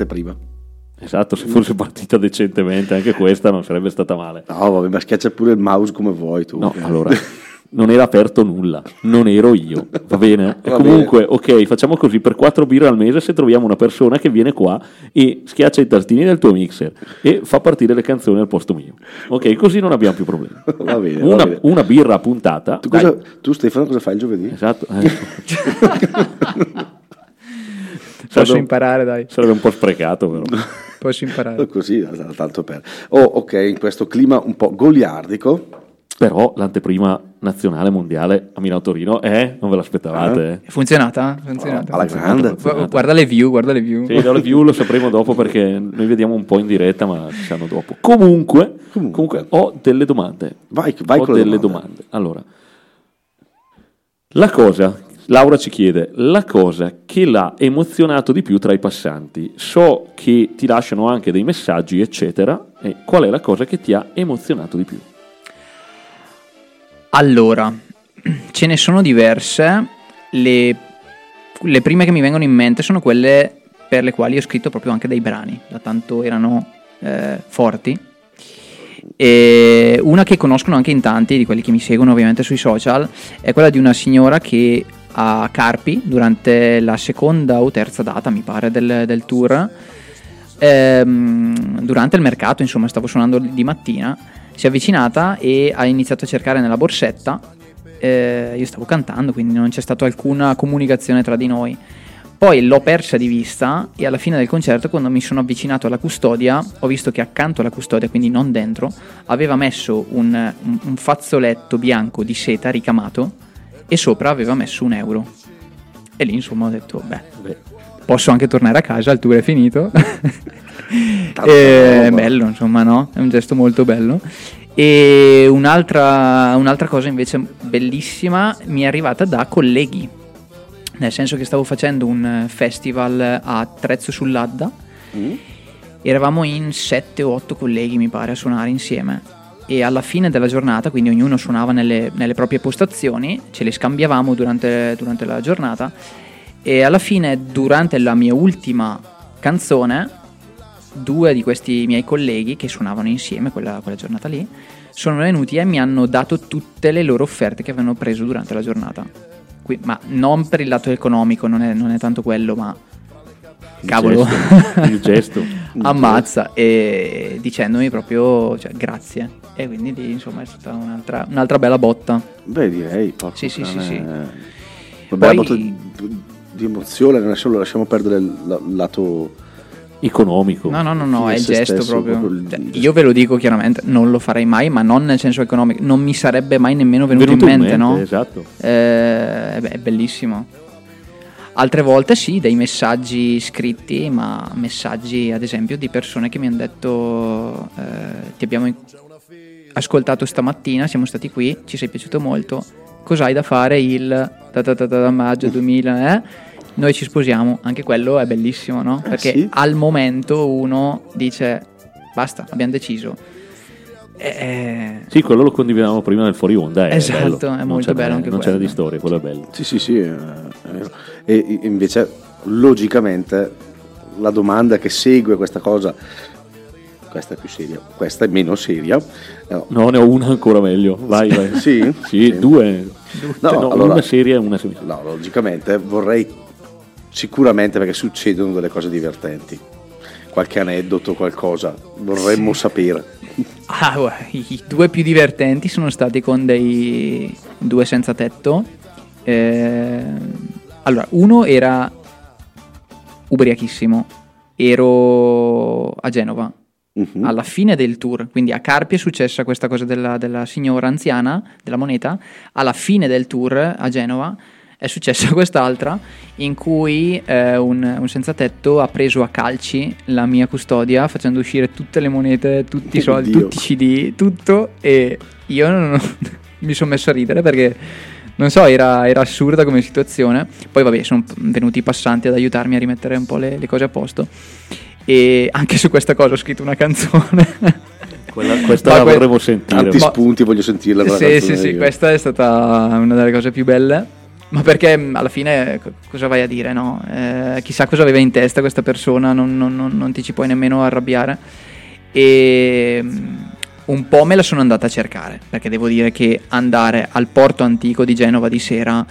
Eh? Che anteprima. Esatto, se fosse partita decentemente anche questa non sarebbe stata male. No, vabbè, ma schiaccia pure il mouse come vuoi tu. No, allora, non era aperto nulla, non ero io, va bene? Va comunque, ok, facciamo così, per 4 birre al mese se troviamo una persona che viene qua e schiaccia i tastini del tuo mixer e fa partire le canzoni al posto mio. Ok, così non abbiamo più problemi. Va bene, va Una, bene. una birra puntata. Tu, cosa- tu, Stefano cosa fai il giovedì? Esatto. eh. Posso imparare, dai. Sarebbe un po' sprecato, però. Posso imparare. Così, tanto per... Oh, ok, in questo clima un po' goliardico. Però l'anteprima nazionale mondiale a Milano Torino. Eh? Non ve l'aspettavate? eh? È funzionata? È funzionata. Alla grande. Gu- Guarda le view, guarda le view. Sì, dalle view lo sapremo dopo perché noi vediamo un po' in diretta, ma ci sanno dopo. Comunque, comunque ho delle domande. Vai, vai ho con le delle domande. domande. Allora, la cosa, Laura ci chiede, la cosa che l'ha emozionato di più tra i passanti. So che ti lasciano anche dei messaggi, eccetera. E qual è la cosa che ti ha emozionato di più? Allora, ce ne sono diverse. Le, le prime che mi vengono in mente sono quelle per le quali ho scritto proprio anche dei brani, da tanto erano eh, forti. E una che conoscono anche in tanti, di quelli che mi seguono ovviamente sui social, è quella di una signora che a Carpi, durante la seconda o terza data, mi pare, del, del tour, ehm, durante il mercato, insomma, stavo suonando di mattina, si è avvicinata e ha iniziato a cercare nella borsetta. eh, io stavo cantando, quindi non c'è stata alcuna comunicazione tra di noi. Poi l'ho persa di vista e alla fine del concerto, quando mi sono avvicinato alla custodia, ho visto che accanto alla custodia, quindi non dentro, aveva messo un, un- fazzoletto bianco di seta ricamato e sopra aveva messo un euro. E lì insomma ho detto, beh, posso anche tornare a casa, il tour è finito. e, è bello, insomma, no? È un gesto molto bello. E un'altra, un'altra cosa invece bellissima mi è arrivata da colleghi, nel senso che stavo facendo un festival a Trezzo sull'Adda, eravamo in 7 o 8 colleghi mi pare a suonare insieme e alla fine della giornata, quindi ognuno suonava nelle, nelle proprie postazioni, ce le scambiavamo durante, durante la giornata e alla fine durante la mia ultima canzone due di questi miei colleghi che suonavano insieme quella, quella giornata lì sono venuti e mi hanno dato tutte le loro offerte che avevano preso durante la giornata. Qui- ma non per il lato economico, non è, non è tanto quello, ma cavolo, gesto, il gesto. ammazza e dicendomi proprio cioè, grazie. E quindi lì, insomma è stata un'altra, un'altra bella botta. Beh, direi. Sì, sì, sì, sì. Una bella Poi- botta di, di emozione, lasciamo, lasciamo perdere il la- lato Economico. No, no, no, no, è il gesto stesso, proprio. proprio il- Cioè, io ve lo dico chiaramente, non lo farei mai, ma non nel senso economico, non mi sarebbe mai nemmeno venuto, Venuto in mente, no? Esatto. Eh, beh, è bellissimo. Altre volte sì, dei messaggi scritti, ma messaggi ad esempio di persone che mi hanno detto eh, ti abbiamo in- ascoltato stamattina, siamo stati qui, ci sei piaciuto molto, cos'hai da fare il ta ta ta ta maggio 2000? Eh? Noi ci sposiamo, anche quello è bellissimo, no? Perché sì. al momento uno dice basta, abbiamo deciso. Eh, Sì, quello lo condividevamo prima nel fuori onda. È Esatto, bello. è molto bello anche Non c'era quello. di storia, quello è bello. Sì, sì, sì. eh. E invece, logicamente, la domanda che segue questa cosa, questa è più seria, questa è meno seria. No, ne ho una ancora meglio. Vai, vai. Sì? Sì, Sì. due. No, Cioè, no, allora- una serie e una serie. No, logicamente vorrei sicuramente perché succedono delle cose divertenti. Qualche aneddoto, qualcosa, vorremmo sapere. Ah, i due più divertenti sono stati con dei due senza tetto. Eh, allora, uno era ubriachissimo. Ero a Genova Mhm. alla fine del tour, quindi a Carpi è successa questa cosa della, della signora anziana, della moneta. Alla fine del tour a Genova è successa quest'altra in cui eh, un, un senza tetto ha preso a calci la mia custodia facendo uscire tutte le monete, tutti i soldi, Oddio. tutti i CD, tutto e io non- mi sono messo a ridere perché non so, era, era assurda come situazione. Poi vabbè, sono venuti i passanti ad aiutarmi a rimettere un po' le, le cose a posto. E anche su questa cosa ho scritto una canzone. Quella- questa Ma la que- vorremmo sentire. Tanti Ma- spunti, voglio sentirla. Sì, sì, sì, io. questa è stata una delle cose più belle. Ma perché mh, alla fine co- cosa vai a dire, no? Eh, chissà cosa aveva in testa questa persona, non, non- non- non ti ci puoi nemmeno arrabbiare. E mh, un po' me la sono andata a cercare, perché devo dire che andare al porto antico di Genova di sera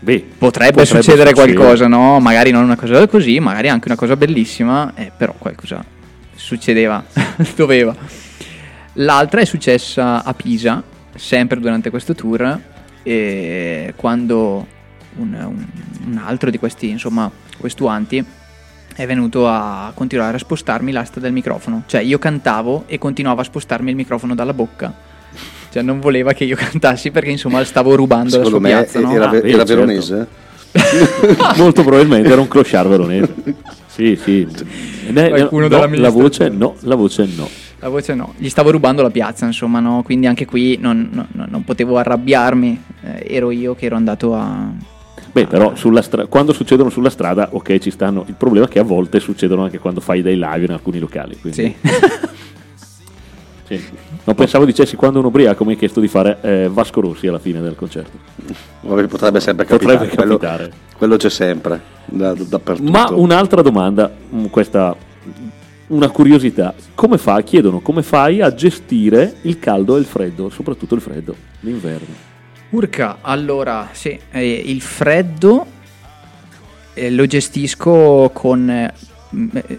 Beh, potrebbe, succedere qualcosa, no? Magari non una cosa così, magari anche una cosa bellissima, eh, però qualcosa succedeva, doveva. L'altra è successa a Pisa, sempre durante questo tour, e quando un, un- un altro di questi, insomma, questuanti è venuto a continuare a spostarmi l'asta del microfono. Cioè io cantavo e continuavo a spostarmi il microfono dalla bocca. Cioè, non voleva che io cantassi perché, insomma, stavo rubando Secondo la sua me piazza, no? era, Ah, era certo. veronese. Molto probabilmente era un clochard veronese. Sì, sì. Ne- Qualcuno no, della la voce no, la voce no. La voce no, gli stavo rubando la piazza, insomma, no? Quindi anche qui non, non- non- potevo arrabbiarmi. Eh, ero io che ero andato a. Beh, però sulla stra- quando succedono sulla strada, ok, ci stanno. Il problema è che a volte succedono anche quando fai dei live in alcuni locali. quindi- Sì. sì. Non pensavo dicessi quando un ubriaco mi ha chiesto di fare eh, Vasco Rossi alla fine del concerto. Vabbè, Potrebbe sempre capitare. Potrebbe quello, capitare. quello c'è sempre, da- da- dappertutto. Ma un'altra domanda, mm, questa una curiosità, come fa, chiedono come fai a gestire il caldo e il freddo, soprattutto il freddo, l'inverno. Urca, allora, sì, eh, il freddo eh, lo gestisco con... eh, eh,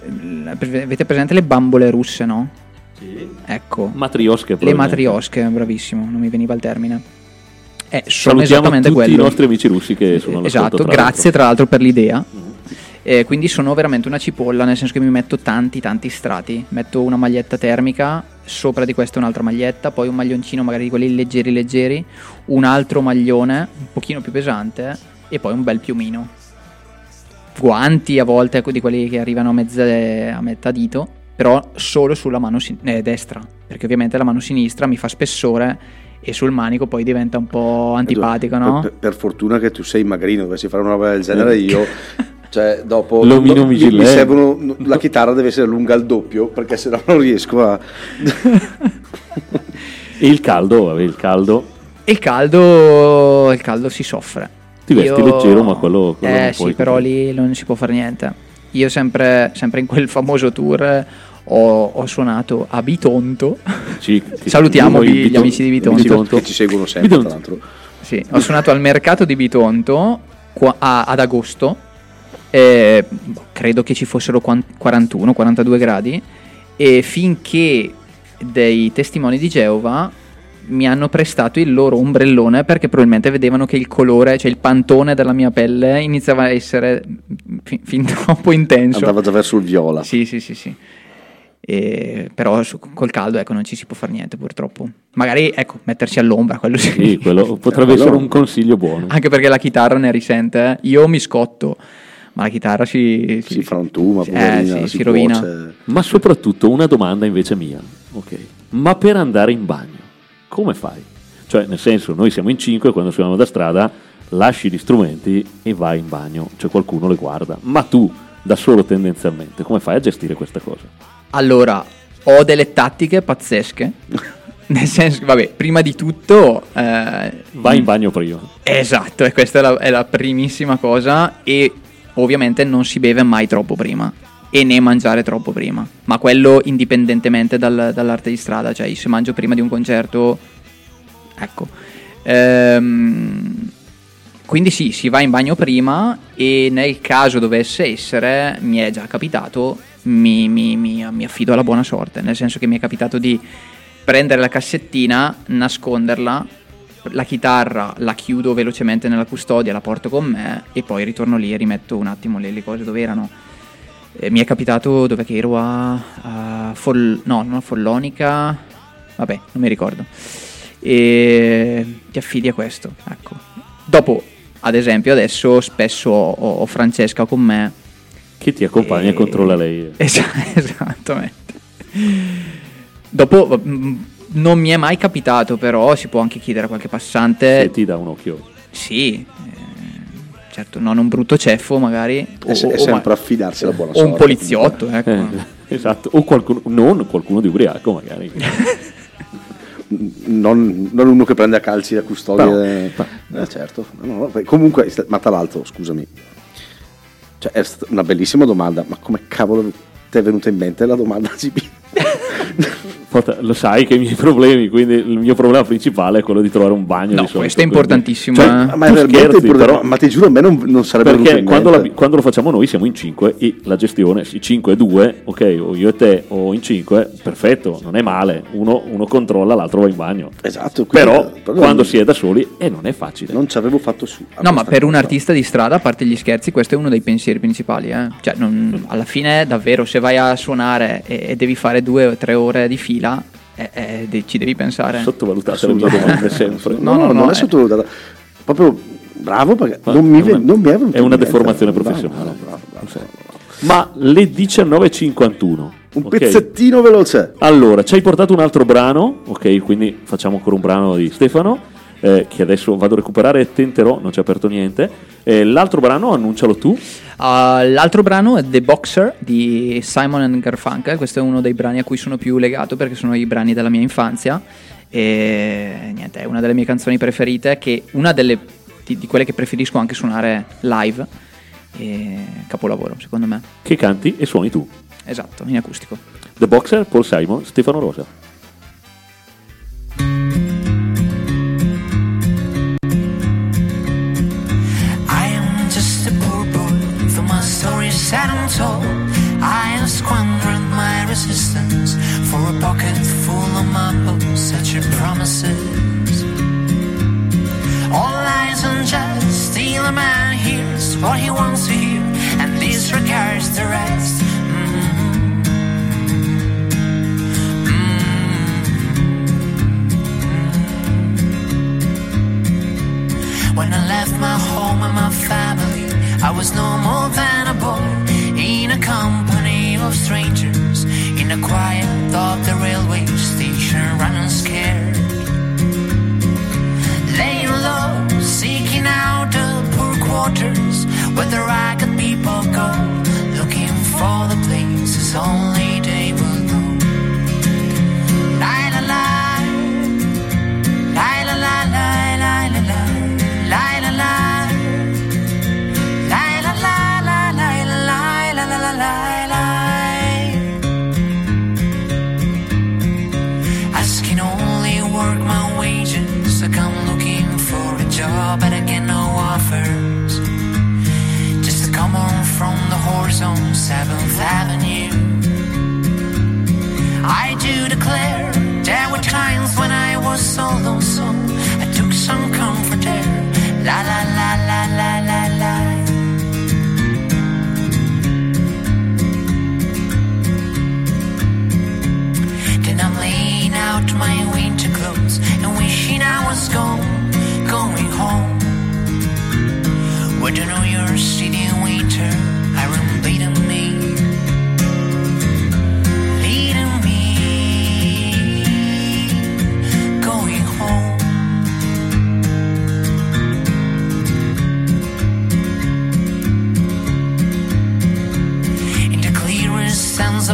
avete presente le bambole russe, no? Sì. Ecco, Matriosche. le matriosche, bravissimo, non mi veniva il termine. Eh, sono esattamente tutti quello. i nostri amici russi che sono all'ascolto, Esatto, tra grazie l'altro. tra l'altro per l'idea. Eh, quindi sono veramente una cipolla, nel senso che mi metto tanti tanti strati. Metto una maglietta termica, sopra di questa un'altra maglietta, poi un maglioncino magari di quelli leggeri leggeri, un altro maglione un pochino più pesante e poi un bel piumino. Guanti a volte ecco, di quelli che arrivano a, mezze- a metà dito, però solo sulla mano sin- eh, destra, perché ovviamente la mano sinistra mi fa spessore e sul manico poi diventa un po' antipatico, no? Per, per fortuna che tu sei magrino, dovessi fare una roba del genere io. Cioè, dopo L'omino no, mi, mi servono. La chitarra deve essere lunga al doppio perché sennò non riesco a. E il caldo, vabbè, il caldo. Il caldo, il caldo si soffre. Ti vesti leggero, ma quello- quello eh non sì, però lì non si può fare niente. Io sempre, sempre in quel famoso tour ho, ho suonato a Bitonto. Sì, Salutiamo noi Bi- gli amici di Bitonto. Bitonto. che ci seguono sempre, Bitonto. tra l'altro. Sì, ho suonato al mercato di Bitonto qua- a- ad agosto. eh, credo che ci fossero quan- 41-42 gradi. E finché dei testimoni di Geova mi hanno prestato il loro ombrellone perché probabilmente vedevano che il colore, cioè il pantone della mia pelle iniziava a essere fi- fin troppo intenso. Andava già verso il viola. Sì, sì, sì, sì. E- però su- col caldo ecco, non ci si può fare niente purtroppo. Magari ecco, mettersi all'ombra, quello sì. Sì, quello potrebbe essere un consiglio buono. Anche perché la chitarra ne risente. eh. Io mi scotto, ma la chitarra si, Si frantuma, eh, poverina, sì, si si rovina. cuoce. Ma soprattutto una domanda invece mia, ok? Ma per andare in bagno, come fai? Cioè, nel senso, noi siamo in cinque, quando suoniamo da strada, lasci gli strumenti e vai in bagno, cioè qualcuno le guarda. Ma tu, da solo tendenzialmente, come fai a gestire questa cosa? Allora, ho delle tattiche pazzesche. Nel senso che, vabbè, prima di tutto... eh, Vai in bagno prima. Esatto, e questa è la, è la primissima cosa e ovviamente non si beve mai troppo prima e né mangiare troppo prima, ma quello indipendentemente dal- dall'arte di strada, cioè se mangio prima di un concerto, ecco. Ehm, quindi sì, si va in bagno prima e nel caso dovesse essere, mi è già capitato, mi, mi- mi- mi affido alla buona sorte, nel senso che mi è capitato di prendere la cassettina, nasconderla, la chitarra la chiudo velocemente nella custodia, la porto con me e poi ritorno lì e rimetto un attimo le, le cose dove erano. Eh, mi è capitato dove che ero a, a Fol- no, non a Follonica, vabbè, non mi ricordo. E ti affidi a questo, ecco. Dopo, ad esempio, adesso spesso ho, ho Francesca con me. Che ti accompagna e controlla lei. Esa- esattamente. Dopo non mi è mai capitato, però si può anche chiedere a qualche passante. E ti dà un occhio. Sì, eh, certo, non un brutto ceffo magari. È, se- è sempre affidarsi alla buona o sorte. un poliziotto, ecco. Eh, esatto, o qualcuno, non qualcuno di ubriaco magari. Non, non uno che prende a calci la custodia. Però- eh, certo. No, no, comunque, ma tra l'altro, scusami, cioè, è stata una bellissima domanda, ma come cavolo ti è venuta in mente la domanda GB? Lo sai che i miei problemi, quindi il mio problema principale è quello di trovare un bagno. No, di solito, questo è importantissimo. Cioè, eh. ma è veramente scherzi, però- ma ti giuro a me non, non sarebbe Perché quando, la- quando lo facciamo noi siamo in 5 e la gestione, i 5 e 2, ok, o io e te o in 5, perfetto, non è male. Uno, uno controlla, l'altro va in bagno. Esatto, Però però quando si è da soli e non è facile. Non ci avevo fatto su. No, ma per un artista di strada, a parte gli scherzi, questo è uno dei pensieri principali. eh. Cioè, non- alla fine, davvero, se vai a suonare e, e devi fare due o tre ore di fila, Eh, eh, de- ci devi pensare. Sottovalutate le mie domande sempre. No, no, no, non è eh. sottovalutata. Proprio bravo perché Ma non mi, è ve- una- non mi è venuto è una deformazione professionale. bravo, bravo, bravo. Ma le 19.51. Un ok? pezzettino veloce. Allora, ci hai portato un altro brano, ok? Quindi facciamo ancora un brano di Stefano, eh, che adesso vado a recuperare e tenterò, non ci ha aperto niente. Eh, l'altro brano, annuncialo tu. Ah, l'altro brano è The Boxer di Simon and Garfunkel. Questo è uno dei brani a cui sono più legato perché sono i brani della mia infanzia. E niente, è una delle mie canzoni preferite. Che una delle di, di quelle che preferisco anche suonare live. E capolavoro, secondo me. Che canti e suoni tu. Esatto, in acustico. The Boxer, Paul Simon, Stefano Rosa. Pocket full of marbles, such a promises. All lies unjust, still a man hears what he wants to hear and disregards the rest. Mm. When I left my home and my family, I was no more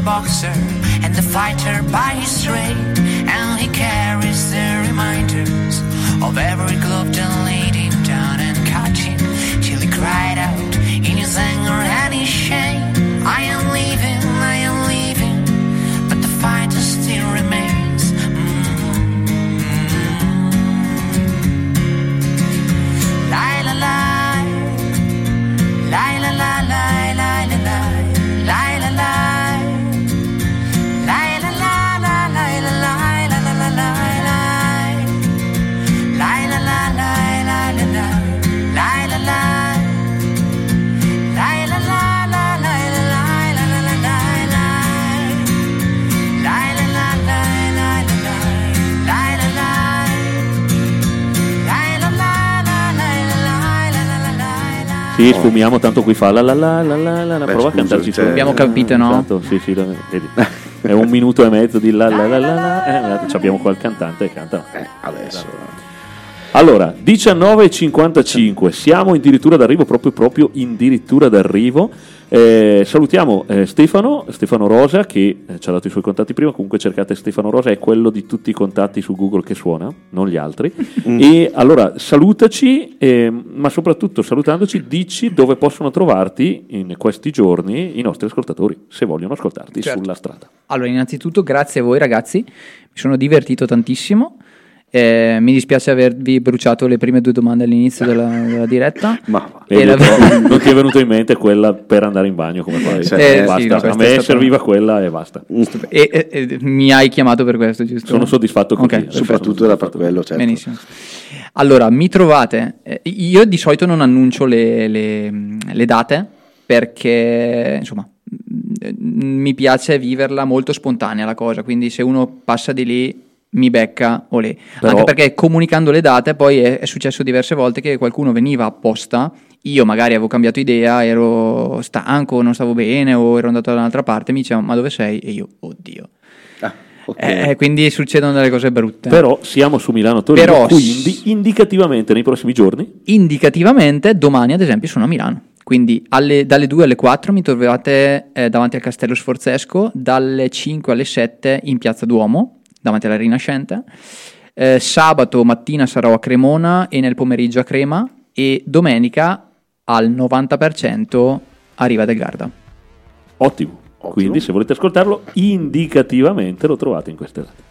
boxer and the fighter by his trade, and he carries the reminders of every glove that laid him down and cut him till he cried out in his anger and his shame. Sì, sfumiamo, tanto qui fa la la la la la la, la. Beh, prova a scusa, cantarci cioè- su. Abbiamo capito, no? Esatto, sì, sì, lo- vedi. È un minuto e mezzo di la la la la la. Eh, ci abbiamo qua il cantante che canta. Eh, adesso. Allora, 19.55, siamo addirittura d'arrivo, proprio, proprio addirittura d'arrivo. Eh, salutiamo eh, Stefano, Stefano Rosa che eh, ci ha dato i suoi contatti prima, comunque cercate Stefano Rosa, è quello di tutti i contatti su Google che suona, non gli altri. E allora salutaci, eh, ma soprattutto salutandoci dici dove possono trovarti in questi giorni i nostri ascoltatori, se vogliono ascoltarti Certo. sulla strada. Allora, innanzitutto, grazie a voi ragazzi, mi sono divertito tantissimo. Eh, mi dispiace avervi bruciato le prime due domande all'inizio della, della diretta. Ma. E la- non ti è venuta in mente quella per andare in bagno come fai? sì, Eh, basta. sì, no, a me serviva quella e basta. E, e- e mi hai chiamato per questo, giusto? Sono soddisfatto così. Ok, Adesso Soprattutto era per quello, certo. Benissimo. Allora, mi trovate. eh, io di solito non annuncio le, le- le date perché, insomma, mh, eh, mi piace viverla molto spontanea la cosa, quindi se uno passa di lì mi becca o lì. Però- Anche perché comunicando le date poi è, è successo diverse volte che qualcuno veniva apposta, io magari avevo cambiato idea, ero stanco, non stavo bene o ero andato da un'altra parte, mi dicevano ma dove sei? E io, oddio. Ah, ok. Eh, quindi succedono delle cose brutte. Però siamo su Milano-Torino, Però- quindi indicativamente nei prossimi giorni indicativamente domani ad esempio sono a Milano quindi alle- dalle 2 alle 4 mi trovate eh, davanti al Castello Sforzesco dalle 5 alle 7 in Piazza Duomo davanti alla Rinascente Eh, sabato mattina sarò a Cremona e nel pomeriggio a Crema e domenica al 90% a Riva del Garda ottimo. Ottimo. Quindi se volete ascoltarlo indicativamente lo trovate in queste date.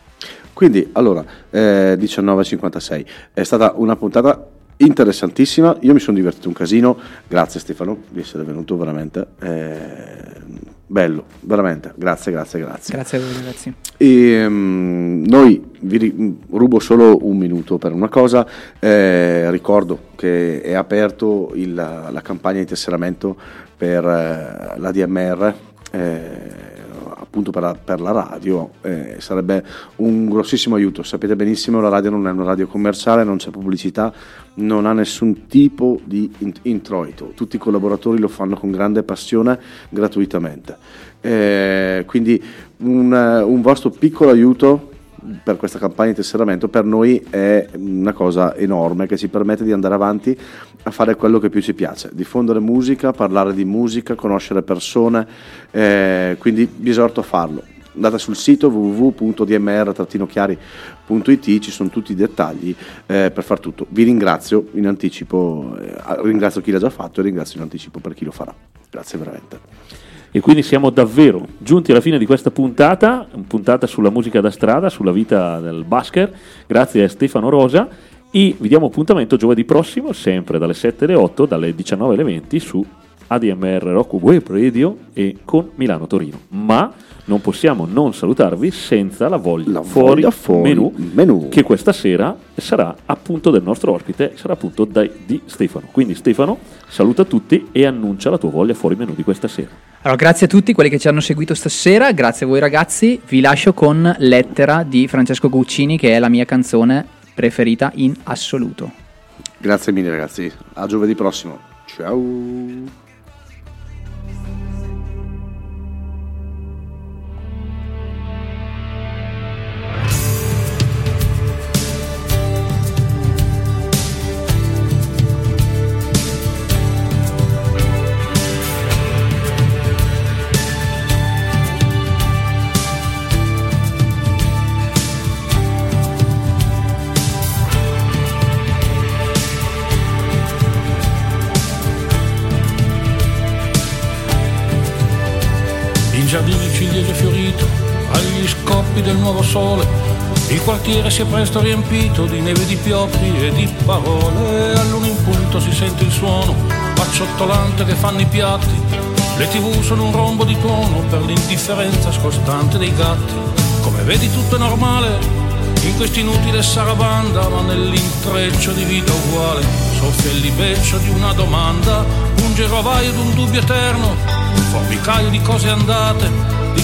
Quindi, allora, eh, 19.56. È stata una puntata interessantissima. Io mi sono divertito un casino. Grazie Stefano di essere venuto, veramente. Eh, bello, veramente. Grazie, grazie, grazie. grazie a voi ragazzi E, mm, noi vi rubo solo un minuto per una cosa. Eh, ricordo che è aperto il- la campagna di tesseramento per eh, la DMR. eh, appunto per la, per la radio eh, sarebbe un grossissimo aiuto. Sapete benissimo la radio non è una radio commerciale non c'è pubblicità non ha nessun tipo di in- introito. Tutti i collaboratori lo fanno con grande passione gratuitamente. Eh, quindi un, un vostro piccolo aiuto per questa campagna di tesseramento per noi è una cosa enorme che ci permette di andare avanti a fare quello che più ci piace, diffondere musica, parlare di musica, conoscere persone, eh, quindi vi esorto a farlo. Andate sul sito www.dmr-chiari.it, ci sono tutti i dettagli eh, per far tutto. Vi ringrazio in anticipo, eh, ringrazio chi l'ha già fatto e ringrazio in anticipo per chi lo farà. Grazie veramente. E quindi siamo davvero giunti alla fine di questa puntata, puntata sulla musica da strada, sulla vita del Basker. Grazie a Stefano Rosa e vi diamo appuntamento giovedì prossimo, sempre dalle 7 alle 8, dalle 19 alle 20 su ADMR Rock Web Radio e con Milano Torino. Ma non possiamo non salutarvi senza la voglia, La fuori, voglia fuori menù, menù. che questa sera sarà appunto del nostro ospite, sarà appunto dai- di Stefano. Quindi Stefano saluta tutti e annuncia la tua voglia fuori menù di questa sera. Allora, grazie a tutti quelli che ci hanno seguito stasera, grazie a voi ragazzi. Vi lascio con Lettera di Francesco Guccini, che è la mia canzone preferita in assoluto. Grazie mille ragazzi, a giovedì prossimo. Ciao. Quartiere si è presto riempito di neve di pioppi e di parole. All'uno in punto si sente il suono acciottolante che fanno i piatti. Le tv sono un rombo di tuono per l'indifferenza scostante dei gatti. Come vedi tutto è normale in questa inutile sarabanda, ma nell'intreccio di vita uguale soffia il libeccio di una domanda, un girovaio d'un dubbio eterno, un formicaio di cose andate,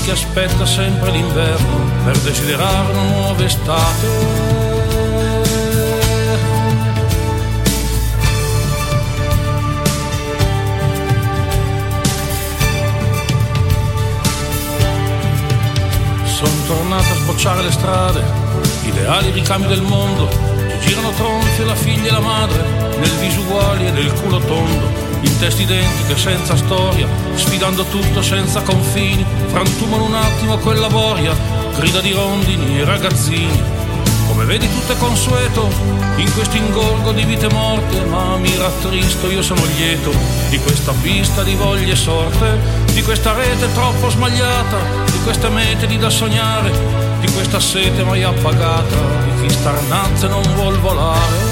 chi aspetta sempre l'inverno per desiderare una nuova estate. Sono tornato a sbocciare le strade, ideali ricami del mondo, ci girano tronfi la figlia e la madre, nel viso uguali e nel culo tondo, in teste identiche senza storia, sfidando tutto senza confini, frantumano un attimo quella boria, grida di rondini e ragazzini. Come vedi tutto è consueto in questo ingorgo di vite morte, ma mi rattristo, io sono lieto di questa pista di voglie sorte, di questa rete troppo smagliata, di queste mete di da sognare, di questa sete mai appagata, di chi starnazza e non vuol volare.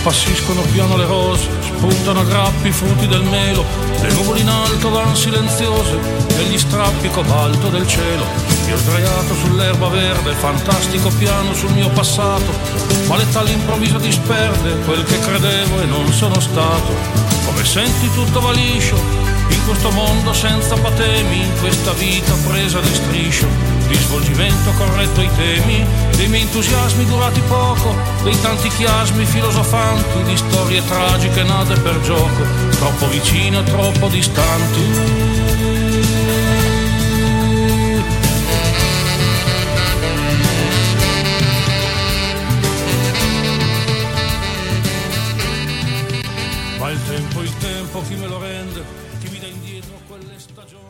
Appassiscono piano le rose, spuntano a grappi i frutti del melo, le nuvole in alto van silenziose, negli strappi cobalto del cielo. Io sdraiato sull'erba verde, fantastico piano sul mio passato, ma l'età all'improvviso disperde quel che credevo e non sono stato. Come senti tutto va liscio, in questo mondo senza patemi, in questa vita presa di striscio, di svolgimento corretto ai temi, dei miei entusiasmi durati poco, dei tanti chiasmi filosofanti, di storie tragiche nate per gioco, troppo vicine troppo distanti. Ma il tempo, il tempo, chi me lo rende?